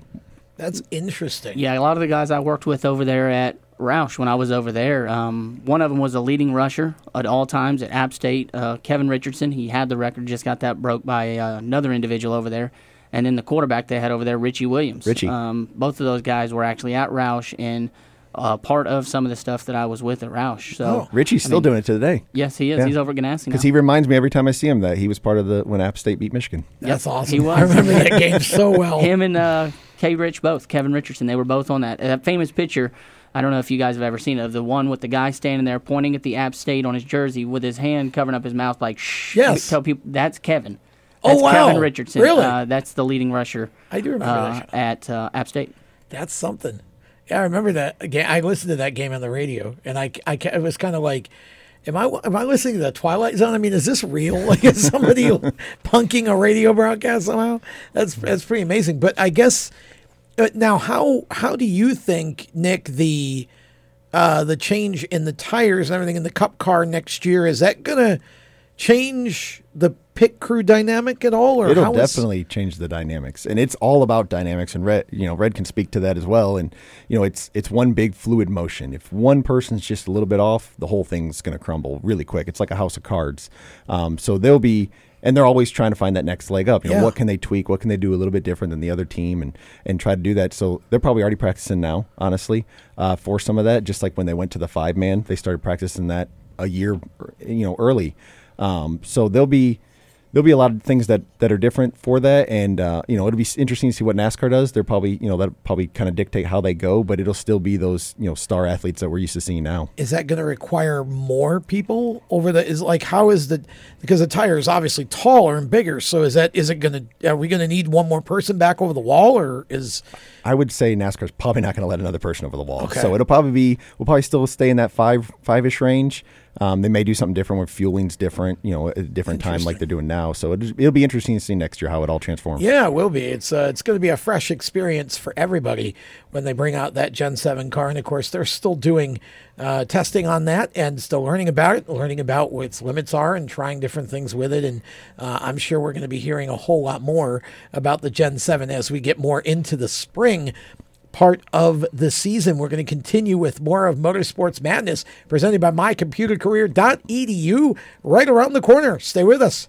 That's interesting. Yeah, a lot of the guys I worked with over there at Roush when I was over there, um, one of them was a leading rusher at all times at App State. Uh, Kevin Richardson, he had the record, just got that broke by uh, another individual over there. And then the quarterback they had over there, Richie Williams. Richie. Um, both of those guys were actually at Roush and uh, part of some of the stuff that I was with at Roush. So Richie's I still mean, doing it to today. Yes, he is. He's over at Ganassi now. because he reminds me every time I see him that he was part of the when App State beat Michigan. That's awesome. He was. I remember that game so well. Him and uh, K. Rich both, Kevin Richardson, they were both on that. That famous picture, I don't know if you guys have ever seen it, of the one with the guy standing there pointing at the App State on his jersey with his hand covering up his mouth like shh. Yes. Tell people that's Kevin. Oh, wow. Kevin Richardson. Really? Uh, that's the leading rusher. I do remember uh, that. at uh, App State. That's something. Yeah, I remember that game. I listened to that game on the radio, and I, I, it was kind of like, am I, am I listening to the Twilight Zone? I mean, is this real? [LAUGHS] Like, is somebody [LAUGHS] punking a radio broadcast somehow? That's that's pretty amazing. But I guess uh, now, how how do you think, Nic, the uh, the change in the tires and everything in the Cup car next year is that gonna change the pit crew dynamic at all, or It'll how is- definitely change the dynamics, and it's all about dynamics. And Red, you know, Red can speak to that as well. And you know, it's it's one big fluid motion. If one person's just a little bit off, the whole thing's going to crumble really quick. It's like a house of cards. Um, so they'll be, and they're always trying to find that next leg up. You know, Yeah. what can they tweak? What can they do a little bit different than the other team, and and try to do that. So they're probably already practicing now, honestly, uh, for some of that. Just like when they went to the five man, they started practicing that a year, you know, early. Um, so they'll be there'll be a lot of things that, that are different for that, and uh, you know it'll be interesting to see what NASCAR does. They're probably you know that'll probably kind of dictate how they go, but it'll still be those you know star athletes that we're used to seeing now. is that going to require more people over the is like how is the because the tire is obviously taller and bigger so is that is it going to are we going to need one more person back over the wall or is I would say NASCAR's probably not going to let another person over the wall, Okay. so it'll probably be we'll probably still stay in that five five ish range. Um, they may do something different where fueling's different, you know, at a different time like they're doing now. So it'll, it'll be interesting to see next year how it all transforms. yeah it will be. It's uh, it's going to be a fresh experience for everybody when they bring out that gen 7 car. And of course they're still doing uh, testing on that and still learning about it learning about what its limits are and trying different things with it. And uh, i'm sure we're going to be hearing a whole lot more about the gen 7 as we get more into the spring part of the season. We're going to continue with more of Motorsports Madness presented by mycomputercareer.edu right around the corner. Stay with us.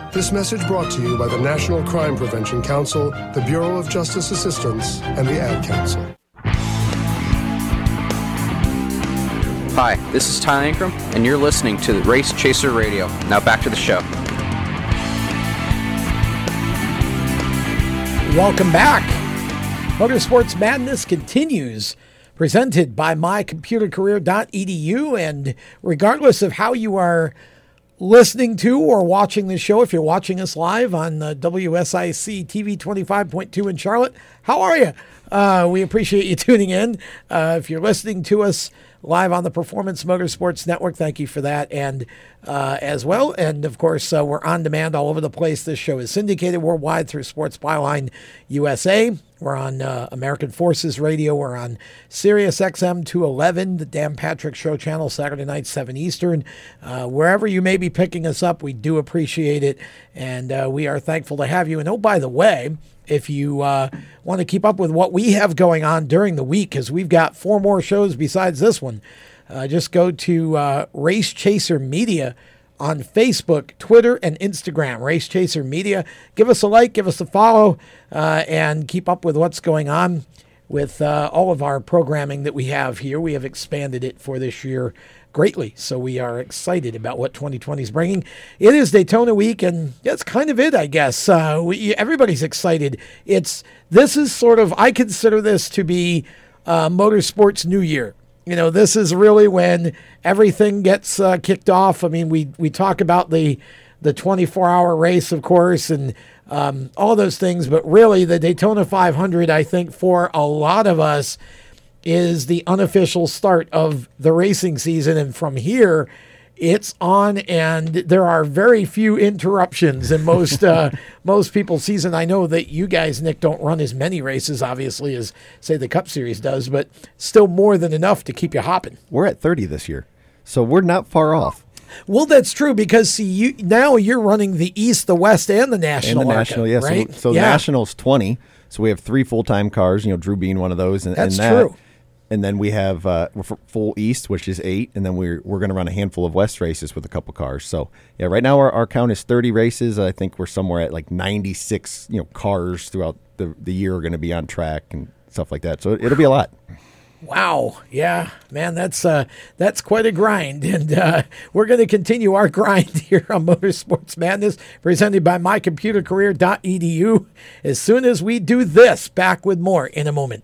This message brought to you by the National Crime Prevention Council, the Bureau of Justice Assistance, and the Ad Council. Hi, this is Ty Ankrum, and you're listening to Race Chaser Radio. Now back to the show. Welcome back. Motorsports Madness continues, presented by mycomputercareer.edu. And regardless of how you are listening to or watching the show, if you're watching us live on the WSIC TV 25.2 in Charlotte, how are you? Uh, we appreciate you [LAUGHS] tuning in. Uh, if you're listening to us live on the Performance Motorsports Network, thank you for that. And uh, as well, and of course, uh, we're on demand all over the place. This show is syndicated worldwide through Sports Byline USA. We're on uh, American Forces Radio. We're on Sirius XM 211, the Dan Patrick Show channel, Saturday night, 7 Eastern. Uh, wherever you may be picking us up, we do appreciate it. And uh, we are thankful to have you. And oh, by the way, if you uh, want to keep up with what we have going on during the week, because we've got four more shows besides this one, uh, just go to uh, Race Chaser Media on Facebook, Twitter, and Instagram. Race Chaser Media. Give us a like, give us a follow, uh, and keep up with what's going on with uh, all of our programming that we have here. We have expanded it for this year greatly. So we are excited about what 2020 is bringing. It is Daytona week, and that's kind of it, I guess. Uh, we, everybody's excited. It's this is sort of I consider this to be uh, motorsports New Year. You know, this is really when everything gets uh, kicked off. I mean, we we talk about the the 24 hour race, of course, and um, all those things, but really the Daytona 500, I think, for a lot of us is the unofficial start of the racing season. And from here, it's on, and there are very few interruptions in most uh, [LAUGHS] most people's season. I know that you guys, Nic, don't run as many races, obviously, as say the Cup Series does, but still more than enough to keep you hopping. We're at 30 this year, so we're not far off. Well, that's true because see, you now you're running the East, the West, and the National. And the national, yes. right? So, so yeah. the national's 20. So we have three full time cars. You know, Drew being one of those, and, That's and that. true. And then we have uh, we're full East, which is eight, and then we're we're going to run a handful of West races with a couple cars. So yeah, right now our, our count is 30 races. I think we're somewhere at like 96, you know, cars throughout the the year are going to be on track and stuff like that. So it'll be a lot. Wow, yeah, man, that's uh, that's quite a grind, [LAUGHS] and uh, we're going to continue our [LAUGHS] grind here on Motorsports Madness, presented by MyComputerCareer.edu. As soon as we do this, back with more in a moment.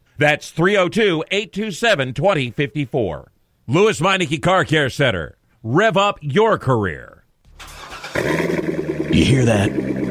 That's 302 827 2054. Lewes Meineke Car Care Center. Rev up your career. You hear that?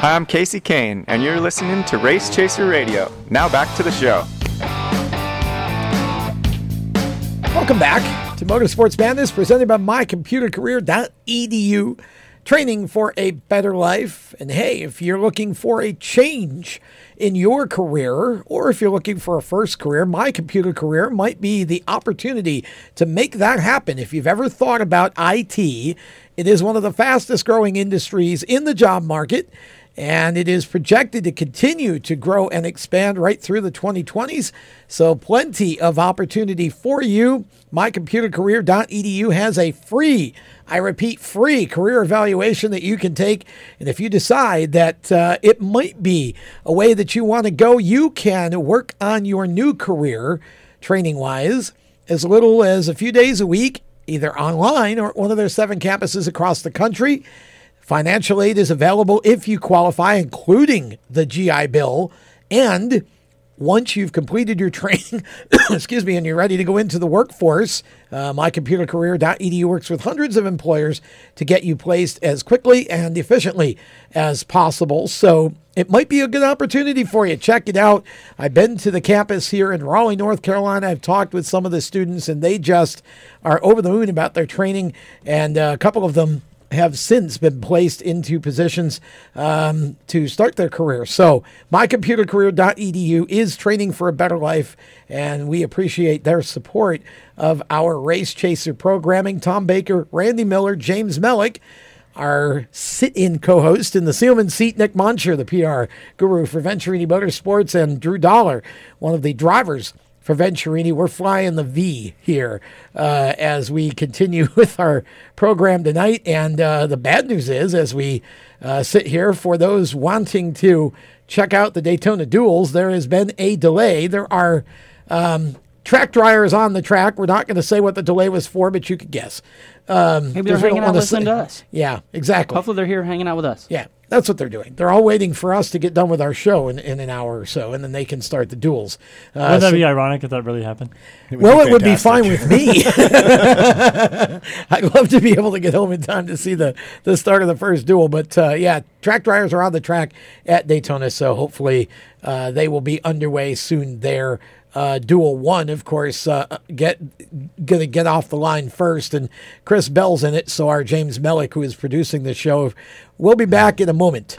Hi, I'm Kasey Kahne, and you're listening to Race Chaser Radio. Now back to the show. Welcome back to Motorsports Madness, presented by mycomputercareer.edu. Training for a better life. And hey, if you're looking for a change in your career, or if you're looking for a first career, my computer career might be the opportunity to make that happen. If you've ever thought about IT, it is one of the fastest growing industries in the job market and it is projected to continue to grow and expand right through the 2020s. So, plenty of opportunity for you. MyComputerCareer.edu has a free, I repeat, free career evaluation that you can take. And if you decide that uh, it might be a way that you want to go, you can work on your new career training wise as little as a few days a week, either online or at one of their seven campuses across the country. Financial aid is available if you qualify, including the GI Bill. And once you've completed your [LAUGHS] training, [COUGHS] excuse me, and you're ready to go into the workforce, uh, mycomputercareer.edu works with hundreds of employers to get you placed as quickly and efficiently as possible. So it might be a good opportunity for you. Check it out. I've been to the campus here in Raleigh, North Carolina. I've talked with some of the students, and they just are over the moon about their training, and uh, a couple of them have since been placed into positions um, to start their career. So, mycomputercareer.edu is training for a better life, and we appreciate their support of our Race Chaser programming. Tom Baker, Randy Miller, James Mellick, our sit-in co-host in the Seelman seat, Nic Moncher, the PR guru for Venturini Motorsports, and Drew Dollar, one of the drivers for Venturini. We're flying the V here uh, as we continue [LAUGHS] with our program tonight. And uh, the bad news is, as we uh, sit here, for those wanting to check out the Daytona duels, there has been a delay. There are um, track dryers on the track. We're not going to say what the delay was for, but you could guess. Um, Maybe they're hanging out listening to us. Yeah, exactly. Hopefully, they're here hanging out with us. Yeah, that's what they're doing. They're all waiting for us to get done with our show in, in an hour or so, and then they can start the duels. Uh, Wouldn't that so, be ironic if that really happened? It well, it would be fine with me. [LAUGHS] I'd love to be able to get home in time to see the, the start of the first duel. But uh, yeah, track dryers are on the track at Daytona, so hopefully uh, they will be underway soon there uh, One, of course, uh, get gonna get off the line first, and Chris Bell's in it. So our James Mellick, who is producing the show, will be back in a moment.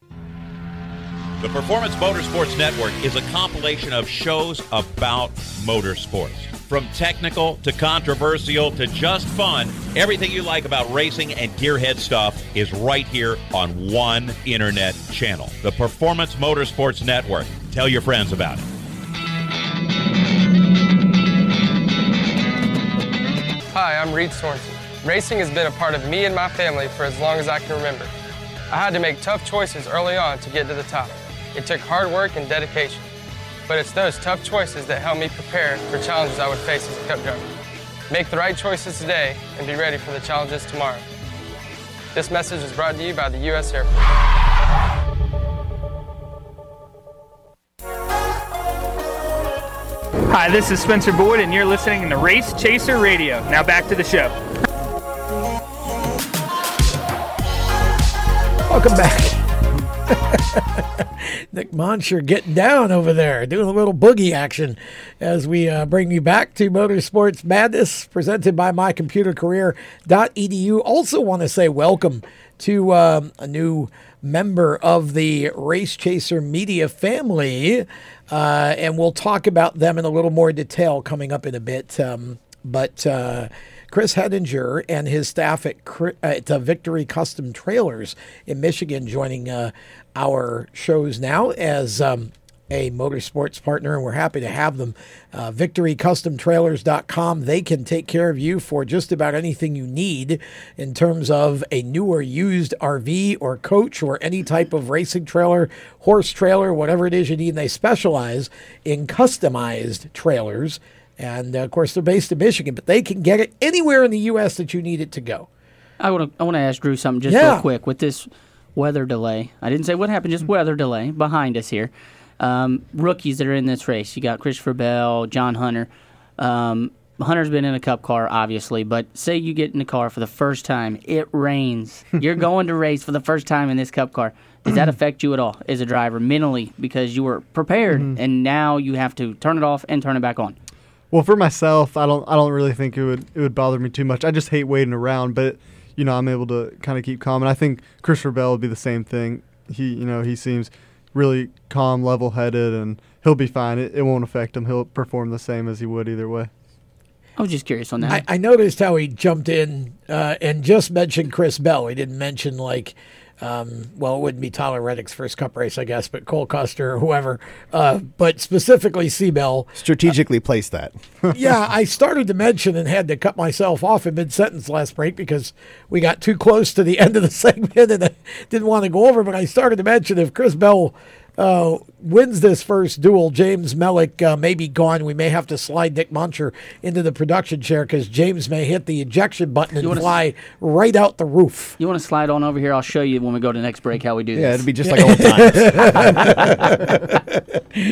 The Performance Motorsports Network is a compilation of shows about motorsports. From technical to controversial to just fun, everything you like about racing and gearhead stuff is right here on one internet channel. The Performance Motorsports Network. Tell your friends about it. Hi, I'm Reed Sorenson. Racing has been a part of me and my family for as long as I can remember. I had to make tough choices early on to get to the top. It took hard work and dedication. But it's those tough choices that help me prepare for challenges I would face as a cup driver. Make the right choices today and be ready for the challenges tomorrow. This message is brought to you by the U.S. Air Force. Hi, this is Spencer Boyd, and you're listening to Race Chaser Radio. Now back to the show. Welcome back. [LAUGHS] Nic Moncher getting down over there, doing a little boogie action as we uh, bring you back to Motorsports Madness presented by mycomputercareer.edu. Also, want to say welcome to um, a new member of the Race Chaser Media family, uh, and we'll talk about them in a little more detail coming up in a bit. Um, but uh, Chris Hedinger and his staff at, at uh, Victory Custom Trailers in Michigan joining uh, our shows now as um, a motorsports partner, and we're happy to have them. Uh, VictoryCustomTrailers.com. They can take care of you for just about anything you need in terms of a new or used RV or coach or any type of racing trailer, horse trailer, whatever it is you need. And they specialize in customized trailers. And uh, of course, they're based in Michigan, but they can get it anywhere in the U.S. that you need it to go. I want to I want to ask Drew something just Yeah. real quick with this weather delay. I didn't say what happened, just weather delay behind us here. Um, rookies that are in this race, you got Christopher Bell, John Hunter. Um, Hunter's been in a cup car, obviously, but say you get in the car for the first time, it rains. [LAUGHS] You're going to race for the first time in this cup car. Does that affect you at all as a driver mentally because you were prepared and now you have to turn it off and turn it back on? Well, for myself, I don't I don't really think it would it would bother me too much. I just hate waiting around, but you know I'm able to kind of keep calm, and I think Christopher Bell would be the same thing. He you know he seems really calm, level headed, and he'll be fine. It, it won't affect him. He'll perform the same as he would either way. I was just curious on that. I, I noticed how he jumped in uh, and just mentioned Chris Bell. He didn't mention like Um, well, it wouldn't be Tyler Reddick's first Cup race, I guess, but Cole Custer or whoever. Uh, but specifically, C Bell. Strategically placed that. [LAUGHS] yeah, I started to mention and had to cut myself off in mid sentence last break because we got too close to the end of the [LAUGHS] segment and I didn't want to go over. But I started to mention if Chris Bell uh, wins this first duel, James Mellick uh, may be gone. We may have to slide Nic Moncher into the production chair because James may hit the ejection button and You wanna s- fly right out the roof. You want to slide on over here? I'll show you when we go to the next break how we do this. Yeah, it'd be just like old times.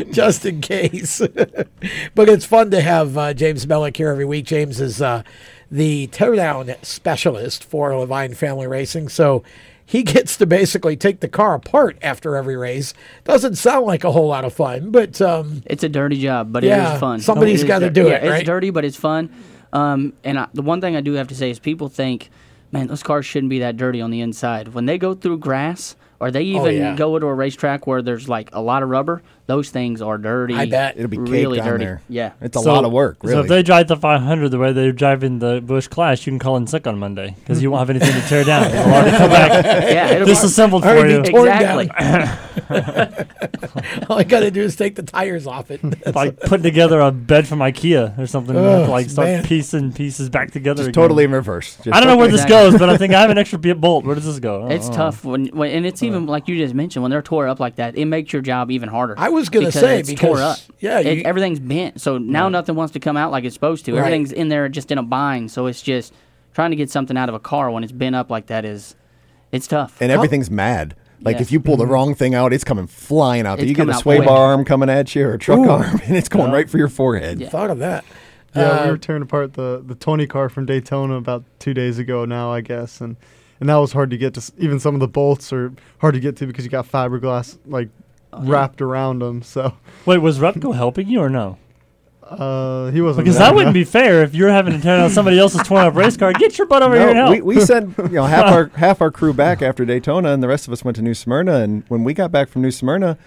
[LAUGHS] just in case. [LAUGHS] but it's fun to have uh, James Mellick here every week. James is uh, the teardown specialist for Leavine Family Racing, so he gets to basically take the car apart after every race. Doesn't sound like a whole lot of fun, but um, It's a dirty job, but it Yeah, is fun. Somebody's gotta do yeah, it, right? It's dirty, but it's fun. Um, and I, the one thing I do have to say is people think, man, those cars shouldn't be that dirty on the inside. When they go through grass, or they Oh, even yeah. go to a racetrack where there's like a lot of rubber, those things are dirty. I bet. It'll be caked really on dirty. there. Yeah, It's a lot of work, Really, So if they drive the 500 the way they're driving the Busch Clash, you can call in sick on Monday because you won't have anything to tear down. [LAUGHS] It'll already come back [LAUGHS] Yeah, it'll be- disassembled for already you. be torn Exactly. down. [LAUGHS] All I got to do is take the tires off it. That's like putting together a bed from IKEA or something. you have to, like start man. piecing pieces back together. Just again. totally in reverse. Just I don't know where this Exactly. goes, but I think I have an extra bit bolt. Where does this go? I It's don't know. tough when, when, and it's even like you just mentioned when they're tore up like that. It makes your job even harder. I was gonna say, it's tore up. yeah, It- you- everything's bent, so now nothing wants to come out like it's supposed to. Right. Everything's in there just in a bind, so it's just trying to get something out of a car when it's bent up like that is, it's tough. and everything's mad. Like Yeah. if you pull the wrong thing out, it's coming flying out. there. It's You get a out sway quick. bar arm coming at you or a truck Ooh. arm, [LAUGHS] and it's going right for your forehead. Thought of that. Yeah, Uh, we were tearing apart the the Tony car from Daytona about two days ago now, I guess, and and that was hard to get to. s- Even some of the bolts are hard to get to because you got fiberglass like yeah. Wrapped around them. So Wait, was Repko helping you or no? uh, he wasn't Because there, that wouldn't no. be fair if you're having to tear down somebody else's torn up race car. Get your butt over here and No, help. we, we sent you know half [LAUGHS] our half our crew back after Daytona, and the rest of us went to New Smyrna. And when we got back from New Smyrna,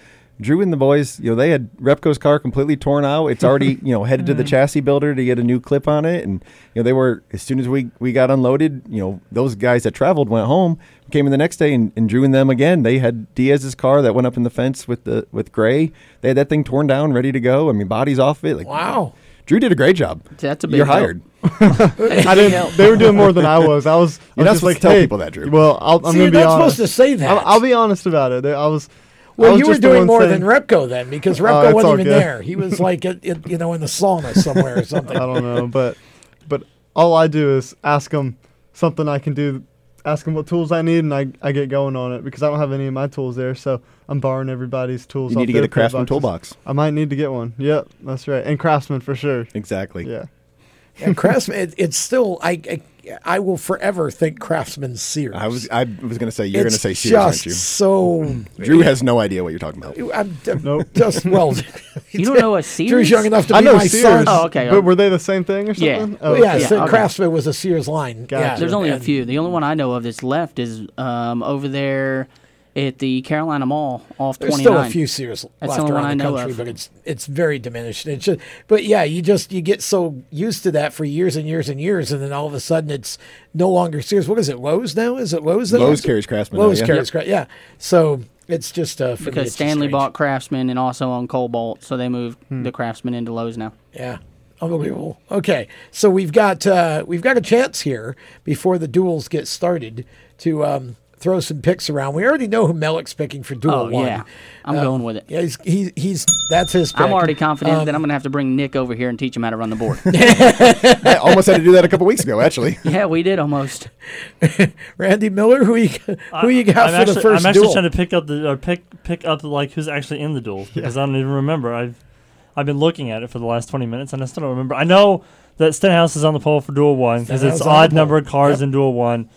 Drew and the boys, you know, they had Repko's car completely torn out. It's already [LAUGHS] you know headed to the mm-hmm. chassis builder to get a new clip on it, and you know they were as soon as we we got unloaded, you know those guys that traveled went home, came in the next day, and, and Drew and them again. They had Diaz's car that went up in the fence with the with Gray. They had that thing torn down, ready to go. I mean, bodies off it. Like wow. Drew did a great job. That's a big You're help. hired. [LAUGHS] [LAUGHS] I didn't. They were doing more than I was. I was. You're I not was just supposed like, to tell hey, people that, Drew. Well, I'll, I'm gonna you're be not honest. supposed to say that. I'll, I'll be honest about it. I was. I Well, you were doing more saying- than Repko then, because [LAUGHS] Oh, Repko it's wasn't even good. there. He was like, at, at, you know, in the sauna somewhere or something. [LAUGHS] I don't know, but but all I do is ask him something I can do. Ask them what tools I need, and I, I get going on it because I don't have any of my tools there. So I'm borrowing everybody's tools. You need to get a Craftsman toolboxes. toolbox. I might need to get one. Yep, that's right, and Craftsman for sure. Exactly. Yeah. And Craftsman, it, it's still, I, I, I will forever think Craftsman Sears. I was I was going to say you're going to say Sears, aren't you? So [LAUGHS] Drew has no idea what you're talking about. I'm d- just well. [LAUGHS] [LAUGHS] You don't know a Sears? Drew's young enough to I be know my Sears. son. Oh, okay. But were they the same thing or Yeah. something? Oh, Oh, yeah, okay. so okay. Craftsman was a Sears line. Gotcha. Yeah, There's only a few. The only one I know of that's left is um, over there at the Carolina Mall off There's 29. still a few Sears That's left the only around the country, of. but it's it's very diminished. It's just, but yeah, you just you get so used to that for years and years and years, and then all of a sudden it's no longer Sears. What is it? Lowe's now? Is it Lowe's? that Lowe's owns it? carries Craftsman now, Lowe's yeah. carries Craftsman. Yeah. So it's just uh, for me, because it's Stanley strange. bought Craftsman and also on Kobalt, so they moved the Craftsman into Lowe's now. Yeah. Unbelievable. Okay, so we've got uh, we've got a chance here before the duels get started to um, throw some picks around. We already know who Mellick's picking for duel Oh, one. yeah. I'm Uh, going with it. Yeah, he's, he, he's that's his. Pick. I'm already confident Um, that I'm going to have to bring Nic over here and teach him how to run the board. [LAUGHS] I almost had to do that a couple weeks ago, actually. [LAUGHS] yeah, we did almost. [LAUGHS] Randy Miller, who you who you got I'm for actually, the first I'm actually duel? trying to pick up the or pick pick up like who's actually in the duels because I don't even remember. I've I've been looking at it for the last 20 minutes and I still don't remember. I know that Stenhouse is on the pole for duel one because it's odd number pole. of cars Yep. in duel one,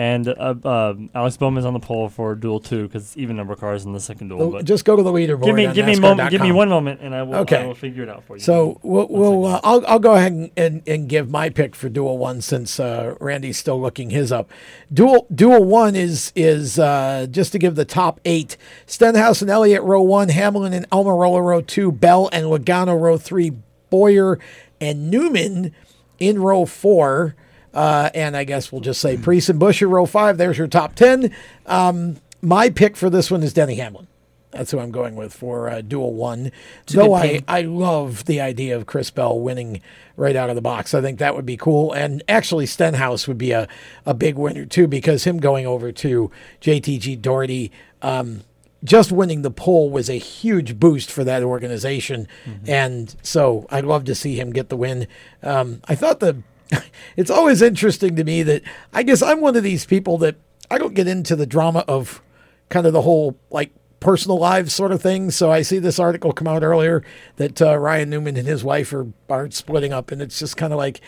and uh, uh, Alex Bowman's on the pole for duel two because it's even number of cars in the second duel. Well, but just go to the leaderboard. give me give me moment, give me one moment, and I will Okay. I will figure it out for you. So we'll, we'll uh, I'll I'll go ahead and, and, and give my pick for Duel One since uh, Randy's still looking his up. Duel Duel One is is uh, just to give the top eight: Stenhouse and Elliott row one, Hamlin and Almirola row two, Bell and Logano row three, Bowyer and Newman in row four. Uh, and I guess we'll just say Preece and Buescher row five. There's your top ten. Um, my pick for this one is Denny Hamlin. That's who I'm going with for uh, duel one. It's Though I. I love the idea of Chris Bell winning right out of the box. I think that would be cool. And actually, Stenhouse would be a, a big winner too because him going over to JTG Doherty, um, just winning the pole was a huge boost for that organization. And so I'd love to see him get the win. Um, I thought the [LAUGHS] it's always interesting to me that I guess I'm one of these people that I don't get into the drama of kind of the whole like personal lives sort of thing. So I see this article come out earlier that uh, Ryan Newman and his wife are, are splitting up, and it's just kind of like,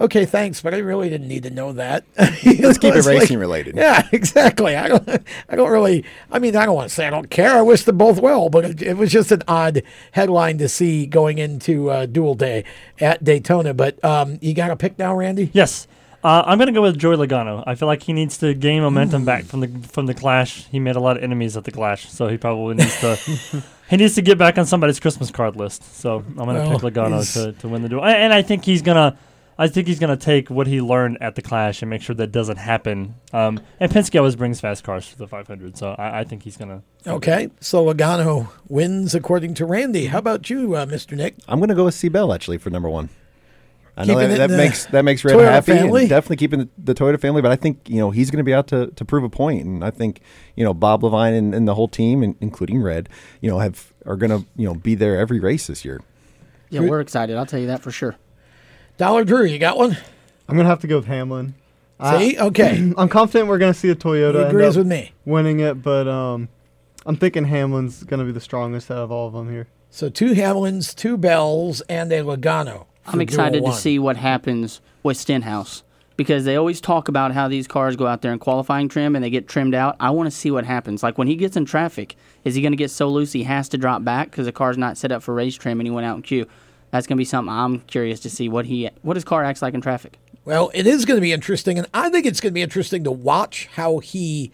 okay, thanks, but I really didn't need to know that. [LAUGHS] Let's keep it It's like- racing related. Yeah, [LAUGHS] exactly. I don't, I don't really. I mean, I don't want to say I don't care. I wish them both well, but it, it was just an odd headline to see going into uh, Duel Day at Daytona. But um, you got a pick now, Randy? Yes. Uh, I'm gonna go with Joey Logano. I feel like he needs to gain momentum back from the from the Clash. He made a lot of enemies at the Clash, so he probably needs to [LAUGHS] he needs to get back on somebody's Christmas card list. So I'm gonna Well, pick Logano to, to win the duel, and and I think he's gonna. I think he's going to take what he learned at the Clash and make sure that doesn't happen. Um, and Penske always brings fast cars to the 500, so I, I think he's going to. Okay, so Logano wins according to Randy. How about you, uh, Mr. Nic? I'm going to go with C Bell actually for number one. I know Keeping that, that makes that makes Red Toyota happy, family? and definitely keeping the, the Toyota family. But I think you know he's going to be out to, to prove a point, and I think you know Bob Leavine and, and the whole team, and, including Red, you know have are going to you know be there every race this year. Yeah, we're excited. I'll tell you that for sure. Dollar Drew, you got one? I'm gonna have to go with Hamlin. See? Okay. [CLEARS THROAT] I'm confident we're gonna see a Toyota. He end agrees up with me. Winning it, but um, I'm thinking Hamlin's gonna be the strongest out of all of them here. So two Hamlins, two Bells, and a Logano. I'm excited to see what happens with Stenhouse because they always talk about how these cars go out there in qualifying trim and they get trimmed out. I want to see what happens. Like when he gets in traffic, is he going to get so loose he has to drop back because the car's not set up for race trim and he went out in queue? That's going to be something I'm curious to see what he what his car acts like in traffic. Well, it is going to be interesting, and I think it's going to be interesting to watch how he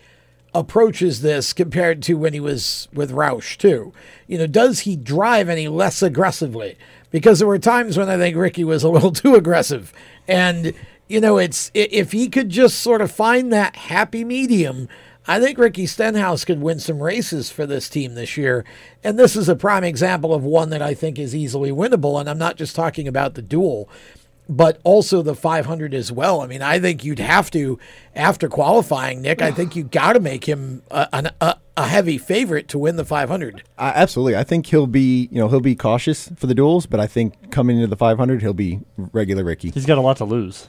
approaches this compared to when he was with Roush too. You know, does he drive any less aggressively? Because there were times when I think Ricky was a [LAUGHS] little too aggressive, and you know, it's if he could just sort of find that happy medium. I think Ricky Stenhouse could win some races for this team this year. And this is a prime example of one that I think is easily winnable. And I'm not just talking about the duel but also the 500 as well. I mean, I think you'd have to, after qualifying, Nic, I think you got to make him a, an- a, a heavy favorite to win the 500. Uh, absolutely, I think he'll be you know he'll be cautious for the duels, but I think coming into the 500 he'll be regular Ricky. He's got a lot to lose.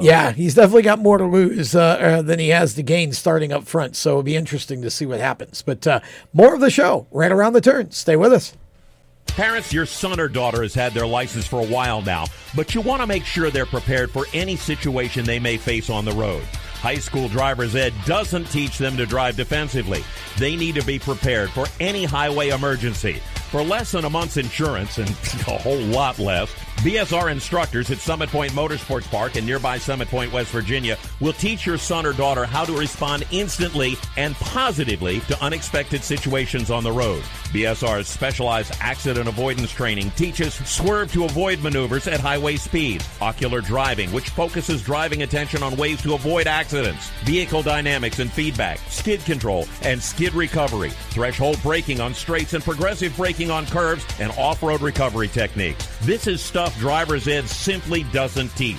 Yeah, he's definitely got more to lose uh, uh, than he has to gain starting up front. So it'll be interesting to see what happens. But uh, more of the show right around the turn. Stay with us. Parents, your son or daughter has had their license for a while now, but you want to make sure they're prepared for any situation they may face on the road. High school driver's ed doesn't teach them to drive defensively. They need to be prepared for any highway emergency. For less than a month's insurance and [LAUGHS] a whole lot less, BSR instructors at Summit Point Motorsports Park in nearby Summit Point, West Virginia will teach your son or daughter how to respond instantly and positively to unexpected situations on the road. BSR's specialized accident avoidance training teaches swerve to avoid maneuvers at highway speeds, ocular driving, which focuses driving attention on ways to avoid accidents, vehicle dynamics and feedback, skid control and skid recovery, threshold braking on straights and progressive braking on curves, and off-road recovery techniques. This is stuff driver's ed simply doesn't teach.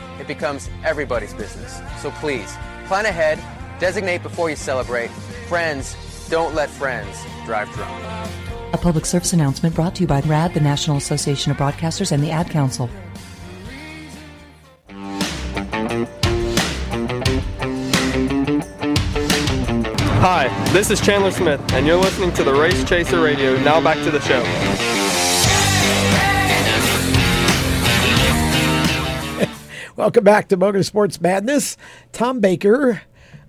it becomes everybody's business. So please, plan ahead, designate before you celebrate. Friends, don't let friends drive drunk. A public service announcement brought to you by RAD, the National Association of Broadcasters, and the Ad Council. Hi, this is Chandler Smith, and you're listening to the Race Chaser Radio. Now back to the show. Welcome back to Motorsports Madness. Tom Baker,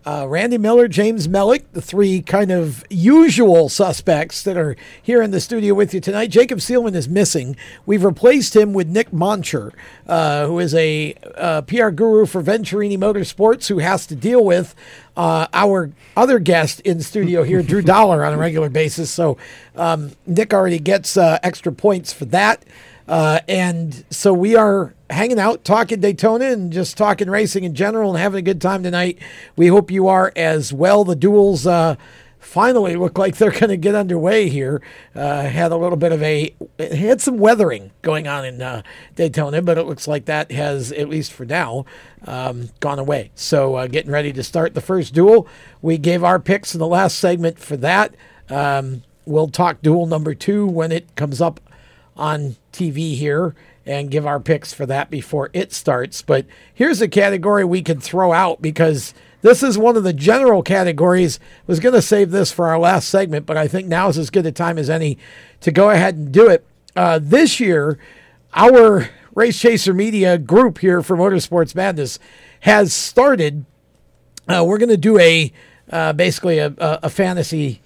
uh, Randy Miller, James Mellick, the three kind of usual suspects that are here in the studio with you tonight. Jacob Seelman is missing. We've replaced him with Nic Moncher, uh, who is a uh, PR guru for Venturini Motorsports, who has to deal with uh, our other guest in studio here, Drew [LAUGHS] Dollar, on a regular basis. So um, Nic already gets uh, extra points for that. Uh, and so we are hanging out, talking Daytona and just talking racing in general and having a good time tonight. We hope you are as well. The duels uh, finally look like they're going to get underway here. Uh, had a little bit of a, had some weathering going on in uh, Daytona, but it looks like that has, at least for now, um, gone away. So uh, getting ready to start the first duel. We gave our picks in the last segment for that. Um, we'll talk duel number two when it comes up on TV here and give our picks for that before it starts. But here's a category we could throw out because this is one of the general categories. I Was going to save this for our last segment, but I think now is as good a time as any to go ahead and do it. Uh, this year, our Race Chaser Media group here for Motorsports Madness has started. Uh, we're going to do a uh, basically a, a fantasy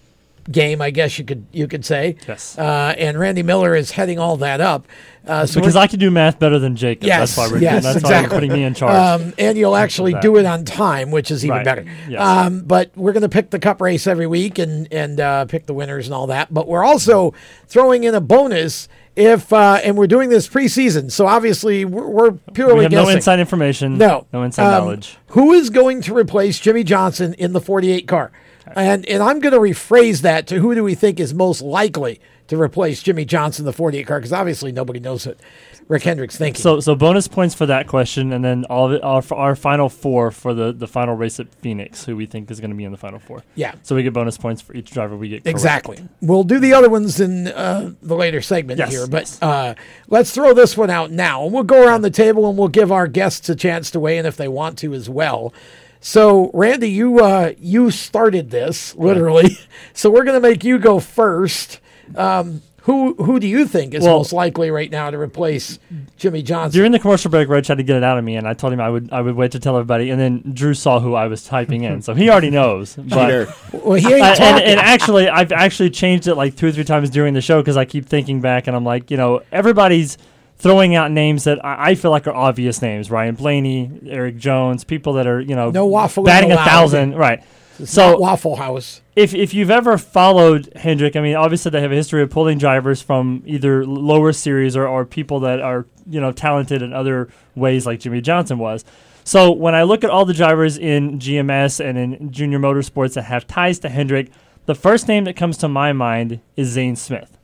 game, I guess you could you could say. Yes. Uh, and Randy Miller is heading all that up. Uh, so because I can do math better than Jacob. Yes, that's why we're, yes, that's exactly. why we're putting me in charge. Um, and you'll actually do it on time, which is even Right. better. Yes. Um, but we're going to pick the cup race every week and and uh, pick the winners and all that. But we're also throwing in a bonus if uh, and we're doing this preseason. So obviously we're, we're purely we have guessing. no inside information. No, no inside Um, knowledge. Who is going to replace Jimmie Johnson in the 48 car? And and I'm going to rephrase that to who do we think is most likely to replace Jimmie Johnson the 48 car? Because obviously nobody knows what Rick Hendrick's thinking. So, so bonus points for that question, and then all of it, our, our final four for the, the final race at Phoenix, who we think is going to be in the final four. Yeah. So we get bonus points for each driver we get. correct. Exactly. We'll do the other ones in uh, the later segment Yes, here, but uh, let's throw this one out now. And we'll go around the table and we'll give our guests a chance to weigh in if they want to as well. So, Randy, you uh, you started this literally, [LAUGHS] so we're going to make you go first. Um, who who do you think is Well- most likely right now to replace Jimmie Johnson? During the commercial break, Reg had to get it out of me, and I told him I would I would wait to tell everybody, and then Drew saw who I was typing in, so he already knows. [LAUGHS] But Well, he ain't I- and, and actually, I've actually changed it like two or three times during the show because I keep thinking back, and I'm like, you know, everybody's throwing out names that I, I feel like are obvious names: Ryan Blaney, Erik Jones, people that are you know No waffling batting a thousand, right? It's so Waffle House. if if you've ever followed Hendrick, I mean, obviously they have a history of pulling drivers from either lower series or, or people that are you know talented in other ways, like Jimmie Johnson was. So when I look at all the drivers in GMS and in Junior Motorsports that have ties to Hendrick, the first name that comes to my mind is Zane Smith,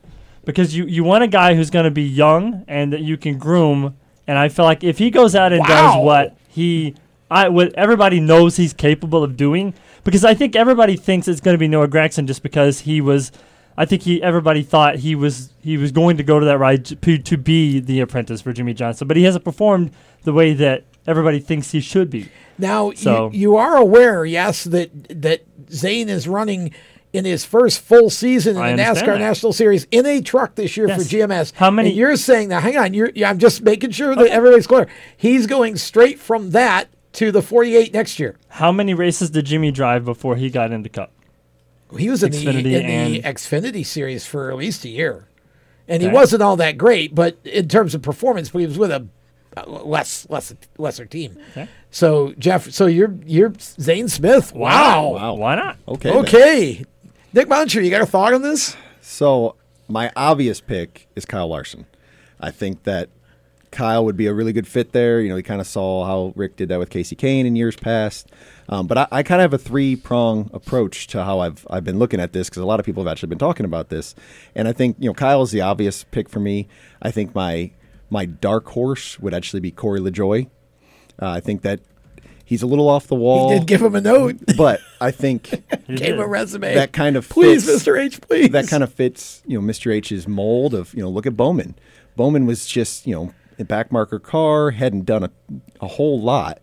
because you you want a guy who's going to be young and that you can groom. And I feel like if he goes out and Wow. does what he I what everybody knows he's capable of doing because I think everybody thinks it's going to be Noah Gragson just because he was I think he everybody thought he was he was going to go to that ride to, to be the apprentice for Jimmie Johnson but he hasn't performed the way that everybody thinks he should be. Now So- you, you are aware, yes, that that Zane is running in his first full season in I the NASCAR that. National Series in a truck this year for GMS. How many- And you're saying that? Hang on, you're, yeah, I'm just making sure that everybody's clear. He's going straight from that to the 48 next year. How many races did Jimmy drive before he got into Cup? He was in the Xfinity in the Xfinity series for at least a year, and he Okay. wasn't all that great. But in terms of performance, he was with a uh, less less lesser team. Okay. So Jeff, so you're you're Zane Smith. Wow. Wow. Why not? Okay. then. Nic Moncher, you got a thought on this? So my obvious pick is Kyle Larson. I think that Kyle would be a really good fit there. You know, he kind of saw how Rick did that with Kasey Kahne in years past. Um, but I, I kind of have a three prong approach to how I've I've been looking at this because a lot of people have actually been talking about this, and I think you know Kyle is the obvious pick for me. I think my my dark horse would actually be Corey LaJoie. Uh, I think that he's a little off the wall. He did give him a note. but I think [LAUGHS] Gave a resume. that kind of please, fits- Mr. H, please. that kind of fits you know Mr. H's mold of you know look at Bowman. Bowman was just you know a backmarker car, hadn't done a, a whole lot,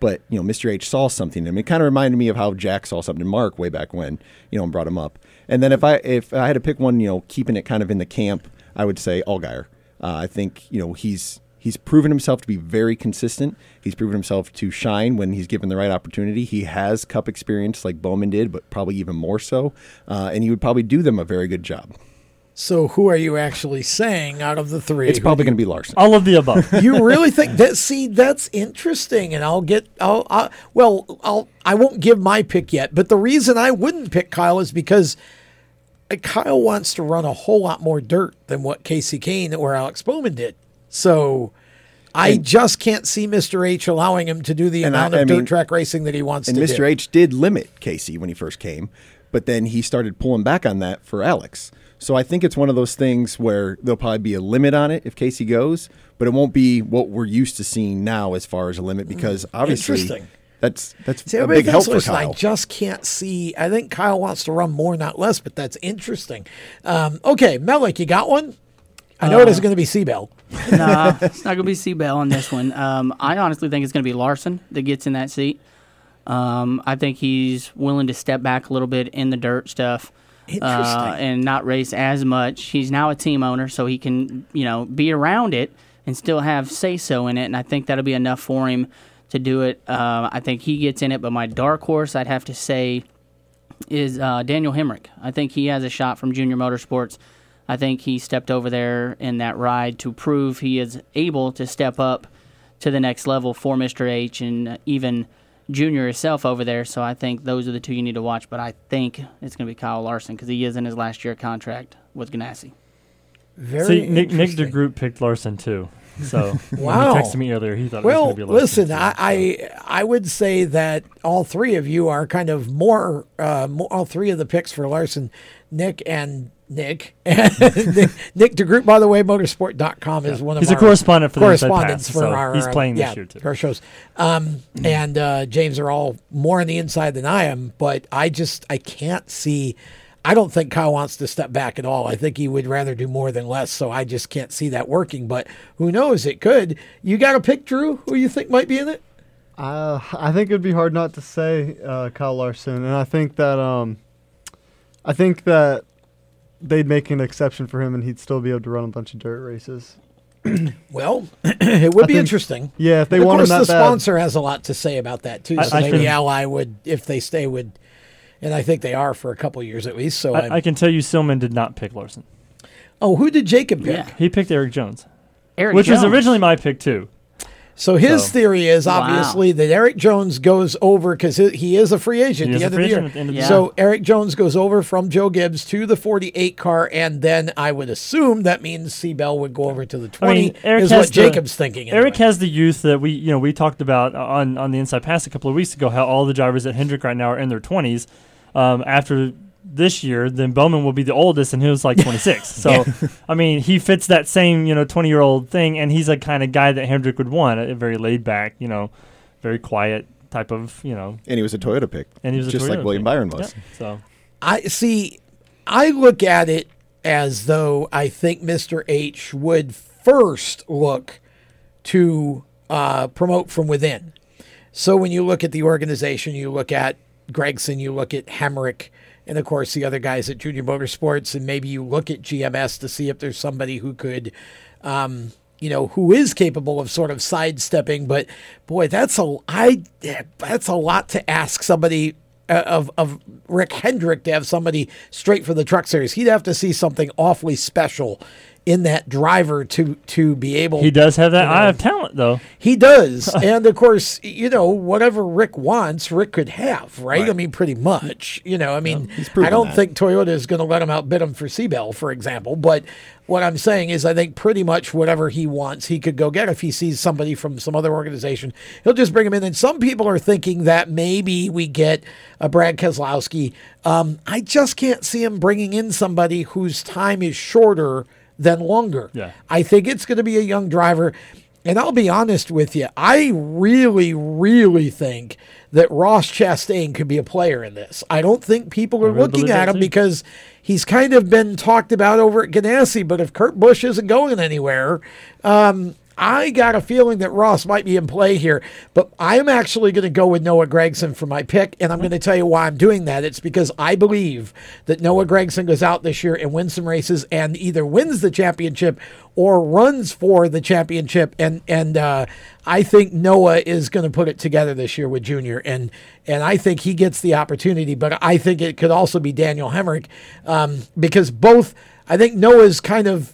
but you know Mr. H saw something in him. It kind of reminded me of how Jack saw something in Mark way back when you know and brought him up. And then if I if I had to pick one, you know, keeping it kind of in the camp, I would say Allgaier. Uh, I think you know he's he's proven himself to be very consistent. He's proven himself to shine when he's given the right opportunity. He has Cup experience like Bowman did, but probably even more so. Uh, and he would probably do them a very good job. So who are you actually saying out of the three? It's probably going to be Larson. All of the above. [LAUGHS] you really think that? See, that's interesting, and I'll get. I'll, I'll. Well, I'll. I won't give my pick yet, but the reason I wouldn't pick Kyle is because uh, Kyle wants to run a whole lot more dirt than what Kasey Kahne or Alex Bowman did. So. I And- just can't see Mr. H allowing him to do the And I- amount of I dirt mean- track racing that he wants And Mr. do. H did limit Kasey when he first came, but then he started pulling back on that for Alex. So I think it's one of those things where there'll probably be a limit on it if Casey goes, but it won't be what we're used to seeing now as far as a limit because obviously that's that's See, a big help for listen, I just can't see. I think Kyle wants to run more, not less, but that's interesting. Um, okay, Mellick, you got one? I know it Uh, isn't going to be C Bell. [LAUGHS] nah, [LAUGHS] it's not going to be C Bell on this one. Um, I honestly think it's going to be Larson that gets in that seat. Um, I think he's willing to step back a little bit in the dirt stuff. Uh, and not race as much. He's now a team owner, so he can, you know, be around it and still have say so in it. And I think that'll be enough for him to do it. Uh, I think he gets in it. But my dark horse, I'd have to say, is uh, Daniel Hemric. I think he has a shot from Junior Motorsports. I think he stepped over there in that ride to prove he is able to step up to the next level for Mr. H and even Junior himself over there. So I think those are the two you need to watch. But I think it's going to be Kyle Larson because he is in his last year contract with Ganassi. Very See, Nick, Nick interesting. DeGroot picked Larson too. So Wow. [LAUGHS] when he texted me earlier, he thought well, it was going to be Larson. listen, I, I I would say that all three of you are kind of more, uh, mo all three of the picks for Larson, Nick and Nick. [LAUGHS] Nick, Nick DeGroot, by the way, motorsport.com is one of He's a correspondent for the Inside correspondents Pass, for so our he's uh, playing this yeah, year, too. our shows. Um, and uh, James are all more on the inside than I am, but I just I can't see. I don't think Kyle wants to step back at all. I think he would rather do more than less. So I just can't see that working. But who knows? It could. You got a pick, Drew? Who you think might be in it? Uh, I think it'd be hard not to say uh, Kyle Larson, and I think that um, I think that they'd make an exception for him, and he'd still be able to run a bunch of dirt races. [CLEARS THROAT] Well, [CLEARS THROAT] it would I be think- interesting. Yeah, if they And of want him course, that the bad. sponsor has a lot to say about that too. I- So I maybe can- Ally would, if they stay, would, and I think they are for a couple years at least. So I'm- I, I can tell you, Seelman did not pick Larson. oh, who did Jacob pick? Yeah. He picked Erik Jones, Erik which was originally my pick too. So his So- theory is Wow. obviously that Erik Jones goes over because he is a free agent He the is end of the year. the end of the year. So Erik Jones goes over from Joe Gibbs to the 48 car, and then I would assume that means C Bell would go over to the 20. I mean, Erik is has what the- Jacob's thinking. Erik has the youth that we, you know, we talked about on on the Inside Pass a couple of weeks ago. How all the drivers at Hendrick right now are in their twenties. Um, after this year, then Bowman will be the oldest, and he was like [LAUGHS] 26. So, I mean, he fits that same, you know, 20 year old thing, and he's a kind of guy that Hendrick would want, a very laid back, you know, very quiet type of, you know. and he was a Toyota pick, And he was a just like William pick. Byron was. Yep, so I see. I look at it as though I think Mr. H would first look to uh, promote from within. So when you look at the organization, you look at Gragson, you look at Hemric, and of course the other guys at Junior Motorsports, and maybe you look at GMS to see if there's somebody who could, um, you know, who is capable of sort of sidestepping. But boy, that's a I that's a lot to ask somebody uh, of of Rick Hendrick to have somebody straight for the Truck Series. He'd have to see something awfully special in that driver to to be able. He does have that you know, eye of talent, though. He does, [LAUGHS] and of course, you know whatever Rick wants, Rick could have, right? I mean, pretty much. You know, I mean, I don't that. think Toyota is going to let him outbid him for C Bell, for example. But what I'm saying is, I think pretty much whatever he wants, he could go get. If he sees somebody from some other organization, he'll just bring him in. And some people are thinking that maybe we get a Brad Keselowski. Um, I just can't see him bringing in somebody whose time is shorter than longer. Yeah. I think it's going to be a young driver. And I'll be honest with you, I really, really think that Ross Chastain could be a player in this. I don't think people are really looking at him too. because he's kind of been talked about over at Ganassi. But if Kurt Busch isn't going anywhere, um, I got a feeling that Ross might be in play here, but I'm actually going to go with Noah Gragson for my pick, and I'm going to tell you why I'm doing that. It's because I believe that Noah Gragson goes out this year and wins some races and either wins the championship or runs for the championship. And and uh, I think Noah is going to put it together this year with Junior, and and I think he gets the opportunity. But I think it could also be Daniel Hemric um, because both. I think Noah's kind of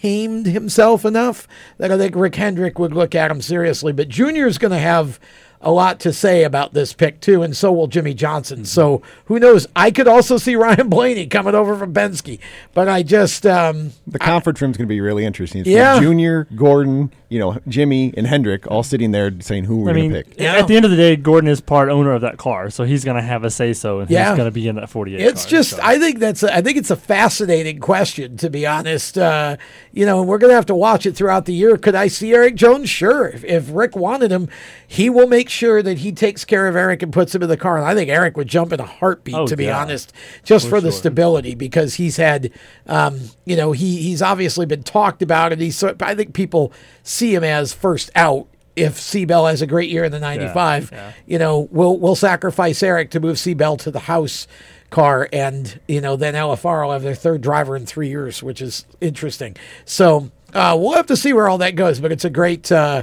tamed himself enough that I think Rick Hendrick would look at him seriously. But Junior's going to have a lot to say about this pick too, and so will Jimmie Johnson. So who knows? I could also see [LAUGHS] Ryan Blaney coming over from Penske, but I just um, The conference room is going to be really interesting. It's Yeah. Junior, Gordon, you know, Jimmy, and Hendrick all sitting there saying who we're going to pick. Yeah. at the end of the day, Gordon is part owner of that car, so he's going to have a say so, and Yeah. he's going to be in that 48. It's car, just, so. I think that's, a, I think it's a fascinating question to be honest. Uh, you know, and we're going to have to watch it throughout the year. Could I see Erik Jones? Sure. If, if Rick wanted him, he will make sure that he takes care of Erik and puts him in the car. And I think Erik would jump in a heartbeat, Oh, to be yeah. honest, just For for, the sure. stability because he's had, um, you know, he he's obviously been talked about, and he's. so- I think people see him as first out. If C Bell has a great year in the '95, yeah. you know, we'll we'll sacrifice Eric to move C Bell to the house car, and you know, then LFR will have their third driver in three years, which is interesting. So uh, we'll have to see where all that goes, but it's a great. Uh,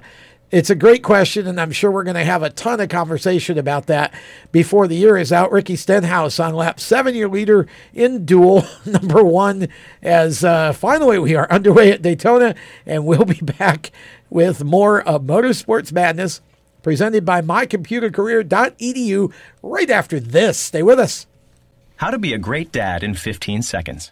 it's a great question, and I'm sure we're going to have a ton of conversation about that before the year is out. Ricky Stenhouse on lap seven, your leader in duel [LAUGHS] number one, as uh, finally we are underway at Daytona, and we'll be [LAUGHS] back with more of Motorsports Madness presented by mycomputercareer.edu right after this. Stay with us. How to be a great dad in 15 seconds.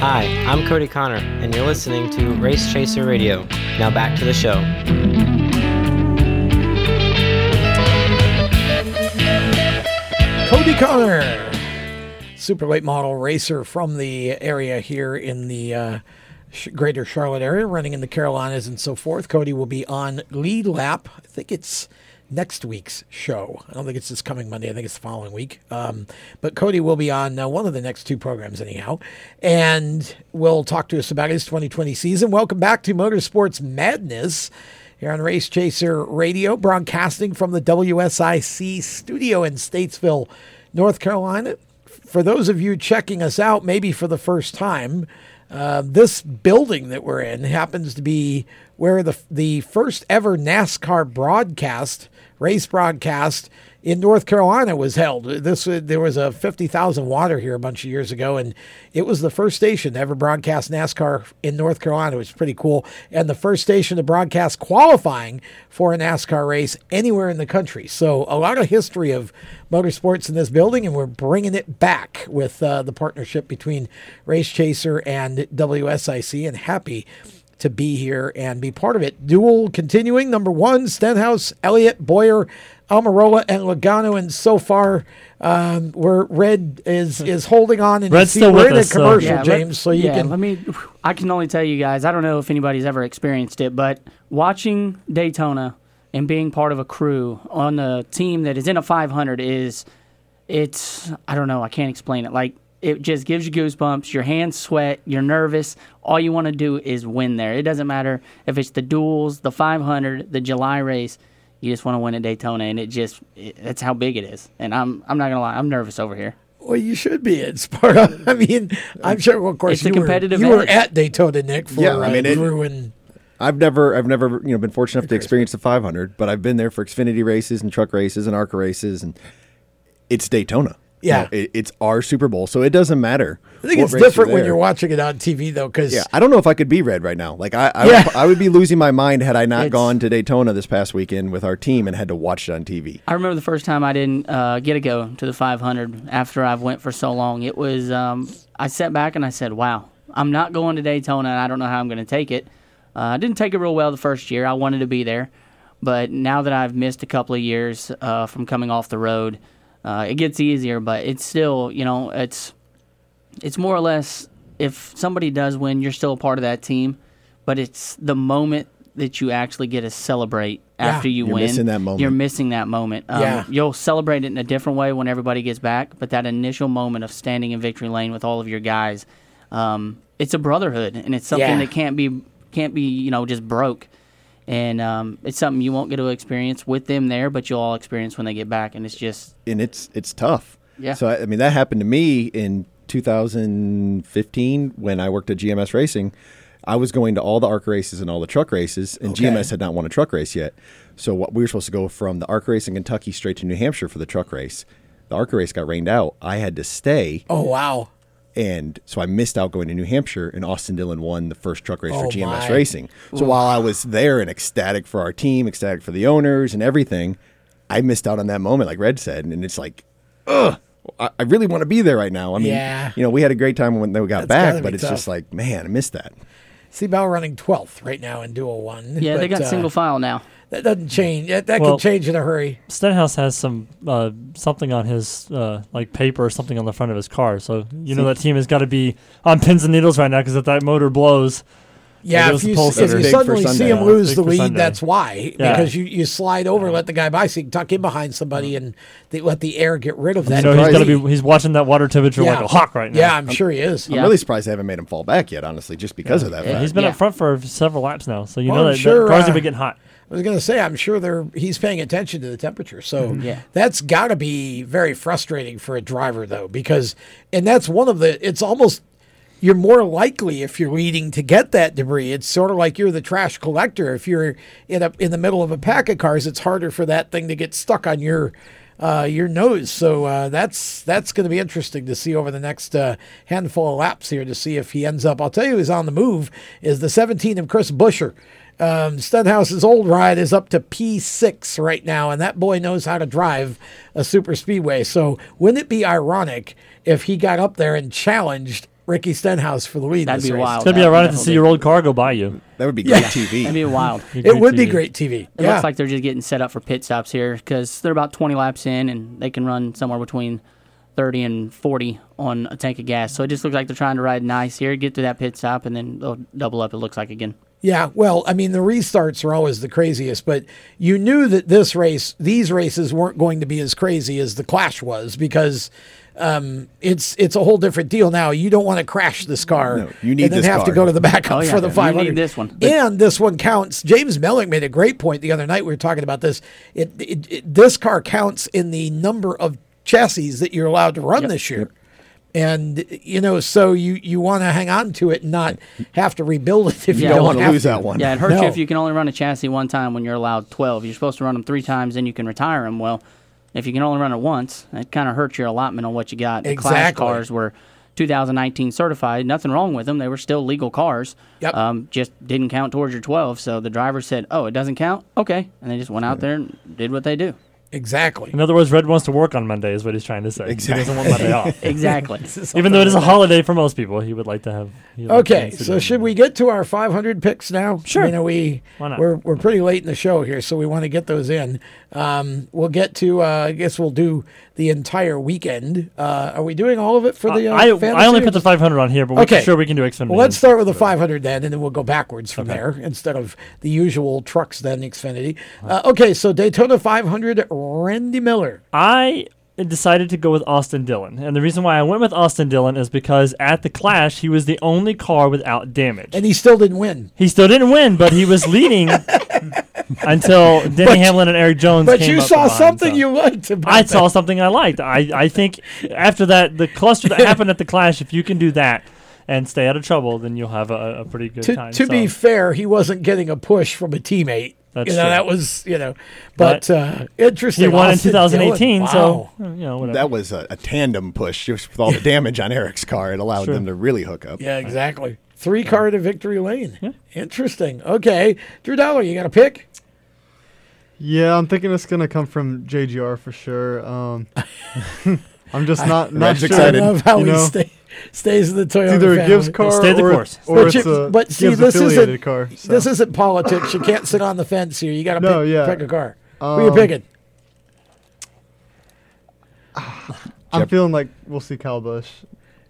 Hi, I'm Cody Connor, and you're listening to Race Chaser Radio. Now back to the show. Cody Connor, super late model racer from the area here in the uh, greater Charlotte area, running in the Carolinas and so forth. Cody will be on lead lap. I think it's next week's show. I don't think it's this coming Monday. I think it's the following week. Um, but Cody will be on uh, one of the next two programs, anyhow, and will talk to us about his 2020 season. Welcome back to Motorsports Madness here on Race Chaser Radio, broadcasting from the WSIC studio in Statesville, North Carolina. For those of you checking us out, maybe for the first time, uh, this building that we're in happens to be where the the first ever NASCAR broadcast, race broadcast in North Carolina was held. This uh, there was a fifty thousand water here a bunch of years ago, and it was the first station to ever broadcast NASCAR in North Carolina, which is pretty cool, and the first station to broadcast qualifying for a NASCAR race anywhere in the country. So a lot of history of motorsports in this building, and we're bringing it back with uh, the partnership between Race Chaser and WSIC, and happy to be here and be part of it. Duel continuing. Number one, Stenhouse, Elliott, Bowyer, Almirola, and Logano. And so far, um, where Red is is holding on. And Red's see, still we're with in a us, so- commercial, Yeah, James. So you yeah, can. Let me. I can only tell you guys. I don't know if anybody's ever experienced it, but watching Daytona and being part of a crew on a team that is in a 500 is, it's. I don't know. I can't explain it. Like it just gives you goosebumps. Your hands sweat. You're nervous. All you want to do is win there. It doesn't matter if it's the duels, the 500, the July race. You just want to win at Daytona, and it just. It, that's how big it is. And I'm. I'm not gonna lie. I'm nervous over here. Well, you should be. It's part of. [LAUGHS] I mean, I'm sure. Well, of course, It's a you competitive were, you were at Daytona, Nic, for Yeah, I mean, uh, it- Drew and I've never, I've never, you know, been fortunate enough to experience the 500, but I've been there for Xfinity races and truck races and ARCA races, and it's Daytona. You Yeah. know, it, it's our Super Bowl, so it doesn't matter. I think what it's race different when you're watching it on TV, though, because Yeah, I don't know if I could be red right now. Like I, I, Yeah. would, [LAUGHS] I would be losing my mind had I not It's- gone to Daytona this past weekend with our team and had to watch it on TV. I remember the first time I didn't uh, get a go to the 500 after I've went for so long. It was um, I sat back and I said, "Wow, I'm not going to Daytona, and I don't know how I'm going to take it." Uh, I didn't take it real well the first year. I wanted to be there, but now that I've missed a couple of years uh, from coming off the road, uh, it gets easier. But it's still, you know, it's it's more or less if somebody does win, you're still a part of that team, but it's the moment that you actually get to celebrate Yeah. after you You're win. missing that moment. You're missing that moment. Um, Yeah. You'll celebrate it in a different way when everybody gets back, but that initial moment of standing in victory lane with all of your guys, um, it's a brotherhood, and it's something Yeah. that can't be can't be you know just broke. And um, it's something you won't get to experience with them there, but you'll all experience when they get back, and it's just and it's it's tough. Yeah. So I, I mean that happened to me in 2015 when I worked at GMS Racing. I was going to all the ARCA races and all the truck races, and Okay. GMS had not won a truck race yet. So what we were supposed to go from the ARCA race in Kentucky straight to New Hampshire for the truck race. The ARCA race got rained out. I had to stay, oh wow, and so I missed out going to New Hampshire. And Austin Dillon won the first truck race Oh, for GMS my. Racing. So while I was there and ecstatic for our team, ecstatic for the owners and everything, I missed out on that moment, like Red said, and it's like, ugh. I I really want to be there right now. I mean, Yeah. you know, we had a great time when they got That's back, but it's tough. just like, man, I missed that. C Bell running 12th right now in Duel 1. Yeah, they got uh, single file now. That doesn't change. That, that Well- could change in a hurry. Stenhouse has some uh, something on his uh, like paper or something on the front of his car, so you know that team has got to be on pins and needles right now because if that motor blows, Yeah, if you, pulse if there. you suddenly see him lose big the lead, that's why. Yeah. Because you, you slide over, let the guy by, so you can tuck in behind somebody and they let the air get rid of that. So he's got to be he's watching that water temperature Yeah. like a hawk right now. Yeah, I'm sure he is. I'm really surprised they haven't made him fall back yet, honestly, just because of that. Yeah, he's been up front for several laps now, so you Well, know I'm that, sure, that cars uh, have been getting hot. I was going to say, I'm sure they're he's paying attention to the temperature. So Mhm. Yeah. that's got to be very frustrating for a driver, though, because and that's one of the. It's almost you're more likely if you're leading to get that debris. It's sort of like you're the trash collector. If you're in a in the middle of a pack of cars, it's harder for that thing to get stuck on your. Uh, your nose, so uh, that's that's going to be interesting to see over the next uh, handful of laps here to see if he ends up. I'll tell you, who's on the move is the 17 of Chris Buescher. Um, Stenhouse's old ride is up to P6 right now, and that boy knows how to drive a super speedway. So, wouldn't it be ironic if he got up there and challenged Ricky Stenhouse for the lead? That'd this be race? wild. It's gonna be ironic to see your old car go by you. That would be great Yeah. TV. That'd be wild. [LAUGHS] It would be great TV. It yeah. looks like they're just getting set up for pit stops here because they're about 20 laps in and they can run somewhere between 30 and 40 on a tank of gas. So it just looks like they're trying to ride nice here, get to that pit stop, and then they'll double up. It looks like again. Yeah, well, I mean, the restarts are always the craziest, but you knew that this race, these races weren't going to be as crazy as the Clash was because um, it's it's a whole different deal now. You don't want to crash this car No, you need and then this have to car. go to the backup Oh, yeah. for the You need 500. this one. and this one counts. James Mellick made a great point the other night. We were talking about this. It, it, it this car counts in the number of chassis that you're allowed to run this year. And you know, so you you want to hang on to it and not have to rebuild it if you Yeah. don't Don't want to lose that one Yeah, it hurts No. you if you can only run a chassis one time when you're allowed 12. You're supposed to run them three times, then you can retire them. Well, if you can only run it once, it kind of hurts your allotment on what you got. The Clash Exactly. cars were 2019 certified. Nothing wrong with them. They were still legal cars. Yep. Um, just didn't count towards your 12. So the driver said, "Oh, it doesn't count. Okay," and they just went out there and did what they do. Exactly. In other words, Red wants to work on Monday, is what he's trying to say. Exactly. He doesn't want Monday off. [LAUGHS] Exactly. [LAUGHS] Even though it is a holiday for most people, he would like to have. he would like Okay, to so should we get to our 500 picks now? Sure. You know, we Why not? we're we're pretty late in the show here, so we want to get those in. Um, we'll get to. Uh, I guess we'll do the entire weekend. Uh, are we doing all of it for the? Uh, I, I only put the 500 on here, but Okay. we're sure we can do Xfinity. Well, let's start with the 500 then, and then we'll go backwards from there instead of the usual trucks then Xfinity. Uh, okay, so Daytona 500, Randy Miller. I decided to go with Austin Dillon. And the reason why I went with Austin Dillon is because at the Clash, he was the only car without damage. And he still didn't win. He still didn't win, but he was leading [LAUGHS] [LAUGHS] until Denny But- Hamlin and Erik Jones But came you up saw behind, something so- you liked about I that. saw something I liked. I, I think after that, the cluster that happened at the Clash, if you can do that and stay out of trouble, then you'll have a, a pretty good to, time. to So- be fair, he wasn't getting a push from a teammate. That's you know, true. that was, you know, but, But uh, interesting. he won in 2018, Dillon. so Wow. you know, whatever. That was a, a tandem push just with all the damage on Erik's car. It allowed them to really hook up. Yeah, exactly. Three car to victory lane. Interesting. Okay. Drew Dollar, you got a pick? Yeah, I'm thinking it's gonna come from JGR for sure. Um, [LAUGHS] I'm just not not sure. excited. I how you he stay, stays in the Toyota It's either a family. Gibbs car Stay the or, course. or but, it's you- a but see, Gibbs this affiliated isn't car. so. this isn't politics. You can't sit on the fence here. You got to No, pick, yeah. pick a car. Who are you Um, picking? [SIGHS] I'm feeling like we'll see Kyle Busch.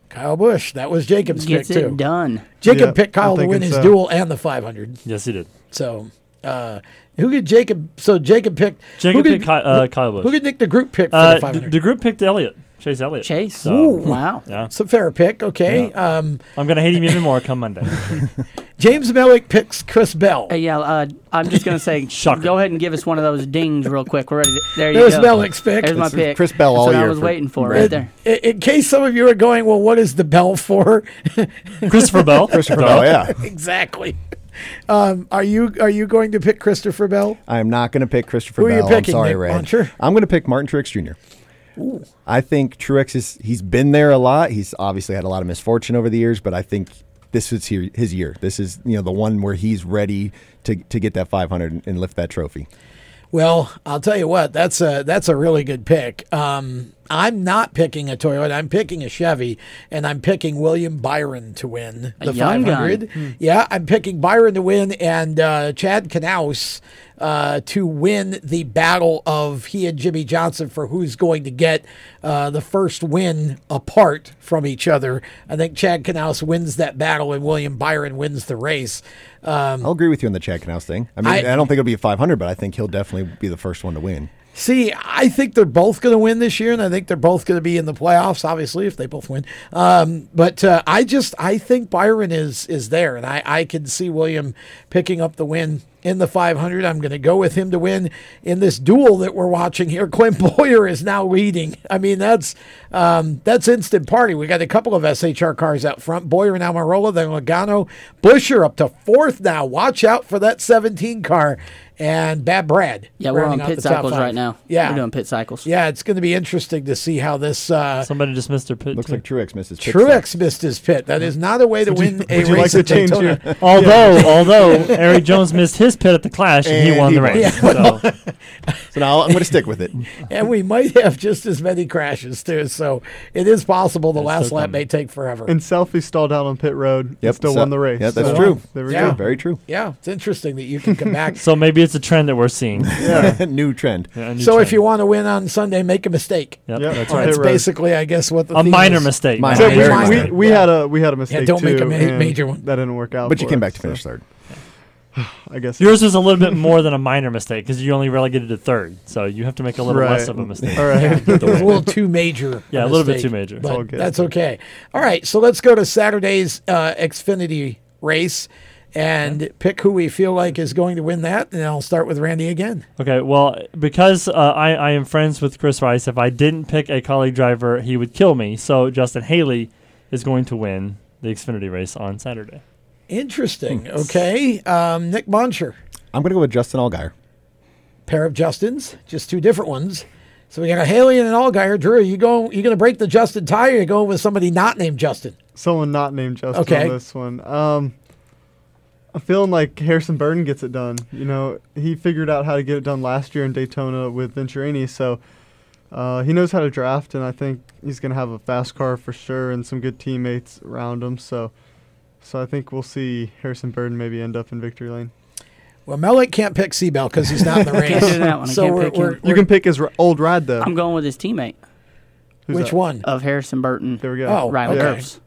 Kyle Busch. That was Jacob's Gets pick it too. done. Jacob Yeah, picked Kyle I'm to win his so. duel and the 500. yes, he did. So, uh, who did Jacob? So Jacob picked. Jacob who did, picked Ky- uh, Kyle Busch. Who did Nic the group pick for Uh, the the, 500? the group picked Elliott, Chase Elliott. Chase. So, Ooh, Wow. Yeah. It's a fair pick. Okay. Um, I'm going to hate him even more come Monday. [LAUGHS] James Mellick picks Chris Bell. Hey, yeah, uh, I'm just gonna say, [LAUGHS] go ahead and give us one of those dings real quick. We're ready. To, there you There's go. Mellick's pick. There's my This pick. Chris Bell That's all what I was for waiting for Red. right there. In, in case some of you are going, well, what is the bell for? Christopher Bell. Christopher Bell, yeah. [LAUGHS] exactly. Um, are you are you going to pick Christopher Bell? I am not going to pick Christopher Who are you Bell. I'm picking, sorry, Nic. Moncher? I'm going to pick Martin Truex Jr. I think Truex is he's been there a lot. He's obviously had a lot of misfortune over the years, but I think this is his year. This is you know the one where he's ready to to get that 500 and lift that trophy. Well, I'll tell you what, that's a that's a really good pick. Um, I'm not picking a Toyota. I'm picking a Chevy, and I'm picking William Byron to win the young 500. Hmm. Yeah, I'm picking Byron to win, and uh, Chad Knaus uh, to win the battle of he and Jimmie Johnson for who's going to get uh, the first win apart from each other. I think Chad Knaus wins that battle, and William Byron wins the race. Um, I'll agree with you on the Chad Knaus thing. I mean, I, I- don't think it'll be a 500, but I think he'll definitely be the first one to win. See, I think they're both going to win this year, and I think they're both going to be in the playoffs. Obviously, if they both win, um, but uh, I just I think Byron is is there, and I I can see William picking up the win in the 500. I'm going to go with him to win in this duel that we're watching here. [LAUGHS] Clint Bowyer is now leading. I mean, that's um, that's instant party. We got a couple of SHR cars out front. Bowyer and Almirola, then Logano, Buescher up to fourth now. Watch out for that 17 car. And Bad Brad. Yeah, we're on pit cycles right now. Yeah, We're doing pit cycles. Yeah, it's going to be interesting to see how this. Uh, Somebody just missed their pit. Looks like Truex missed his pit Truex missed his pit. That is not a way to Would you- win a would you like race to at change Daytona. your- [LAUGHS] Although, [LAUGHS] although Erik Jones missed his pit at the Clash and, he won he the race. Yeah. So. [LAUGHS] So now I'm going to stick with it. and we might have just as many crashes too. So it is possible the last lap may take forever. And selfie stalled out on pit road. and Yep, still so- won the race. yeah, that's So, true. There we Yeah. go. Very true. Yeah, it's interesting that you can come back. So maybe it's a trend that we're seeing. [LAUGHS] Yeah. [LAUGHS] new trend. Yeah, new so trend. if you want to win on Sunday, make a mistake. Yep, Yep, that's right. That's basically, I guess, what the A minor is. mistake. Minor. So Very we, minor. we, we had a we had a mistake Yeah, don't make a ma- major one. That didn't work out. But you came us, back to so finish third. [SIGHS] I guess Yours was a little bit [LAUGHS] more than a minor mistake because you only relegated to third, so you have to make a little less of a mistake. All right. It was a little too major. Yeah, a a little bit too major. But all good. that's okay. All right, so let's go to Saturday's uh, Xfinity race and pick who we feel like is going to win that. And I'll start with Randy again. Okay, well, because uh, I, I am friends with Chris Rice, if I didn't pick a Kaulig driver, he would kill me. So Justin Haley is going to win the Xfinity race on Saturday. Interesting. Okay, um, Nic Moncher, I'm going to go with Justin Allgaier. pair of Justins, just two different ones. So we got a Haley and an Allgaier. Drew, you go? You going to break the Justin tie, or you going with somebody not named Justin? someone not named Justin Okay. on this one. Um, I'm feeling like Harrison Burton gets it done. You know, he figured out how to get it done last year in Daytona with Venturini, so uh, he knows how to draft, and I think he's going to have a fast car for sure and some good teammates around him. So, so I think we'll see Harrison Burton maybe end up in victory lane. Well, Mellick can't pick C Bell because he's not in the [LAUGHS] race. Can't do that one. So can't we're, pick him. we're, You can pick his r- old ride though. I'm going with his teammate Who's which that? one? of Harrison Burton. There we go. Oh, Riley okay. Herbst.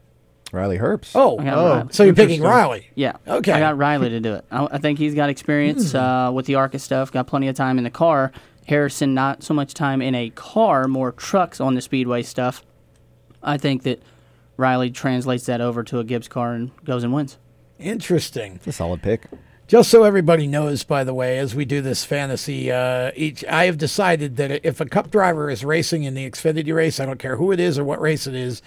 Riley Herbst. Oh, I got Oh. Riley. so you're picking Riley? Yeah. Okay. I got Riley to do it. I, I think he's got experience Hmm. uh, with the ARCA stuff, got plenty of time in the car. Harrison, not so much time in a car, more trucks on the speedway stuff. I think that Riley translates that over to a Gibbs car and goes and wins. Interesting. It's a solid pick. Just so everybody knows, by the way, as we do this fantasy, uh, each I have decided that if a Cup driver is racing in the Xfinity race, I don't care who it is or what race it is,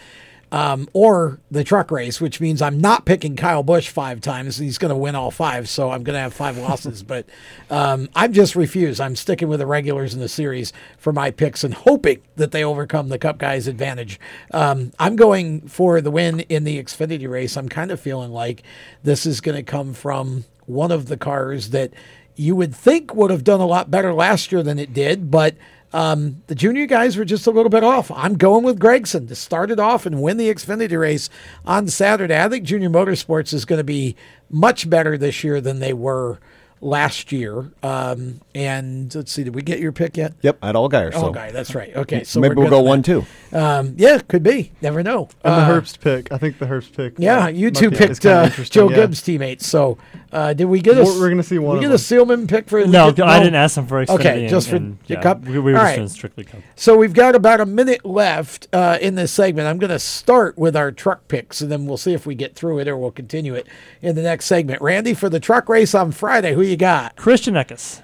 um, or the truck race, which means I'm not picking Kyle Busch five times. He's going to win all five, so I'm going to have five losses. [LAUGHS] But um, I'm just refused. I'm sticking with the regulars in the series for my picks and hoping that they overcome the Cup guys' advantage. Um, I'm going for the win in the Xfinity race. I'm kind of feeling like this is going to come from one of the cars that you would think would have done a lot better last year than it did, but um, the junior guys were just a little bit off. I'm going with Gragson to start it off and win the Xfinity race on Saturday. I think Junior Motorsports is going to be much better this year than they were last year. Um, and let's see, did we get your pick yet? Yep, I had Allgaier. So Oh, guy, that's right. Okay, so maybe we're we'll go one two. Um, yeah, could be. Never know. And Uh, the Herbst pick. I think the Herbst pick. yeah, uh, you might two picked uh, Joe yeah. Gibbs' teammates. So, uh, did we get a? We're- we're gonna see one We of get a Seelman pick for No, the I didn't ask him for Xfinity. Okay, and- just for and, yeah, cup. We, we were All just right. strictly cup. So we've got about a minute left uh, in this segment. I'm going to start with our truck picks, and then we'll see if we get through it or we'll continue it in the next segment. Randy, for the truck race on Friday, who you got? Christian Eckes.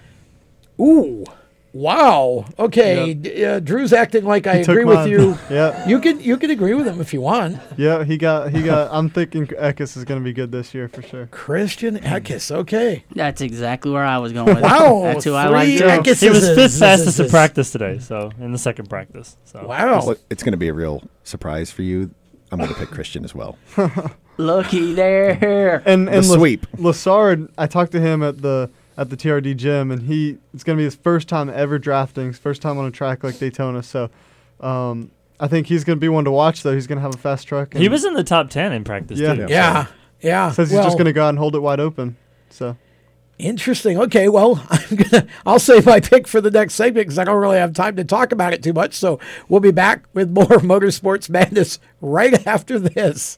Ooh, wow. Okay, d- uh, Drew's acting like I He agree with you. [LAUGHS] Yeah. you can you can agree with him if you want. Yeah, he got he got. [LAUGHS] I'm thinking Eckes is going to be good this year for sure. Christian Eckes. Okay. That's exactly where I was going with it. Wow, That's who I three like. too. Eckeses. He was fifth fastest this in practice today, so in the second practice. So Wow. Well, it's going to be a real surprise for you. I'm going to pick Christian as well. [LAUGHS] Looky there. [LAUGHS] And The and La- sweep. Lessard, I talked to him at the at the TRD gym, and he it's going to be his first time ever drafting, his first time on a track like Daytona. So, um, I think he's going to be one to watch. Though he's going to have a fast truck. He was in the top ten in practice. Yeah, too. Yeah, yeah. Says he's Well- just going to go out and hold it wide open. So. Interesting. Okay, well, [LAUGHS] I'm gonna I'll save my pick for the next segment because I don't really have time to talk about it too much. So we'll be back with more [LAUGHS] motorsports madness right after this.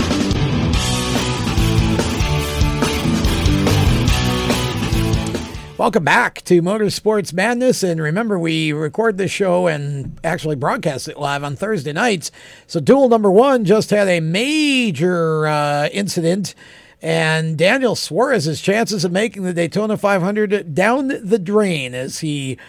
Welcome back to Motorsports Madness. And remember, we record this show and actually broadcast it live on Thursday nights. So, duel number one just had a major uh, incident, and Daniel Suarez's chances of making the Daytona 500 down the drain as he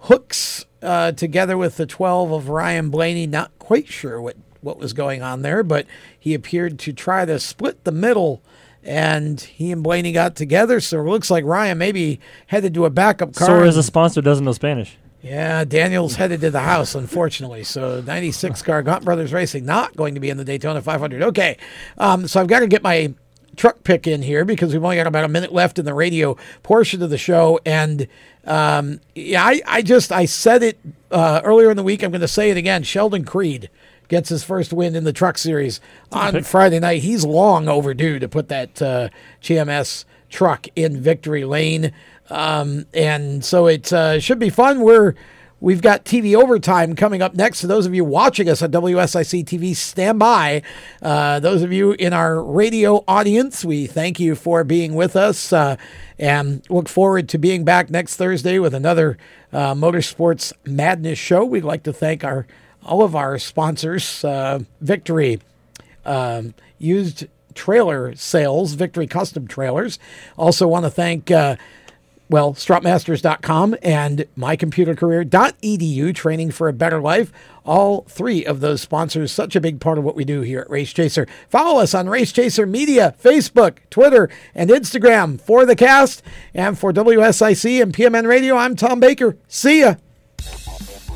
hooks uh, together with the 12 of Ryan Blaney. Not quite sure what, what was going on there, but he appeared to try to split the middle and he and Blaney got together. So it looks like Ryan maybe headed to a backup car. So as a sponsor doesn't know Spanish. Yeah, Daniel's headed to the house, unfortunately. So 96 car Gaunt Brothers Racing not going to be in the Daytona 500. Okay, um, so I've got to get my truck pick in here because we've only got about a minute left in the radio portion of the show. And um, yeah, I, I just I said it uh, earlier in the week. I'm going to say it again. Sheldon Creed gets his first win in the Truck Series on. Friday night. He's long overdue to put that uh, GMS truck in victory lane, um, and so it uh, should be fun. We're We've got TV overtime coming up next. So those of you watching us on WSIC TV, stand by. Uh, those of you in our radio audience, we thank you for being with us uh, and look forward to being back next Thursday with another uh, Motorsports Madness show. We'd like to thank our all of our sponsors, uh, Victory, um, used trailer sales, Victory Custom Trailers. Also, want to thank. Uh, well, strapmasters.com and mycomputercareer.edu, training for a better life. All three of those sponsors, such a big part of what we do here at Race Chaser. Follow us on Race Chaser Media, Facebook, Twitter, and Instagram for the cast. And for WSIC and PMN Radio, I'm Tom Baker. See ya.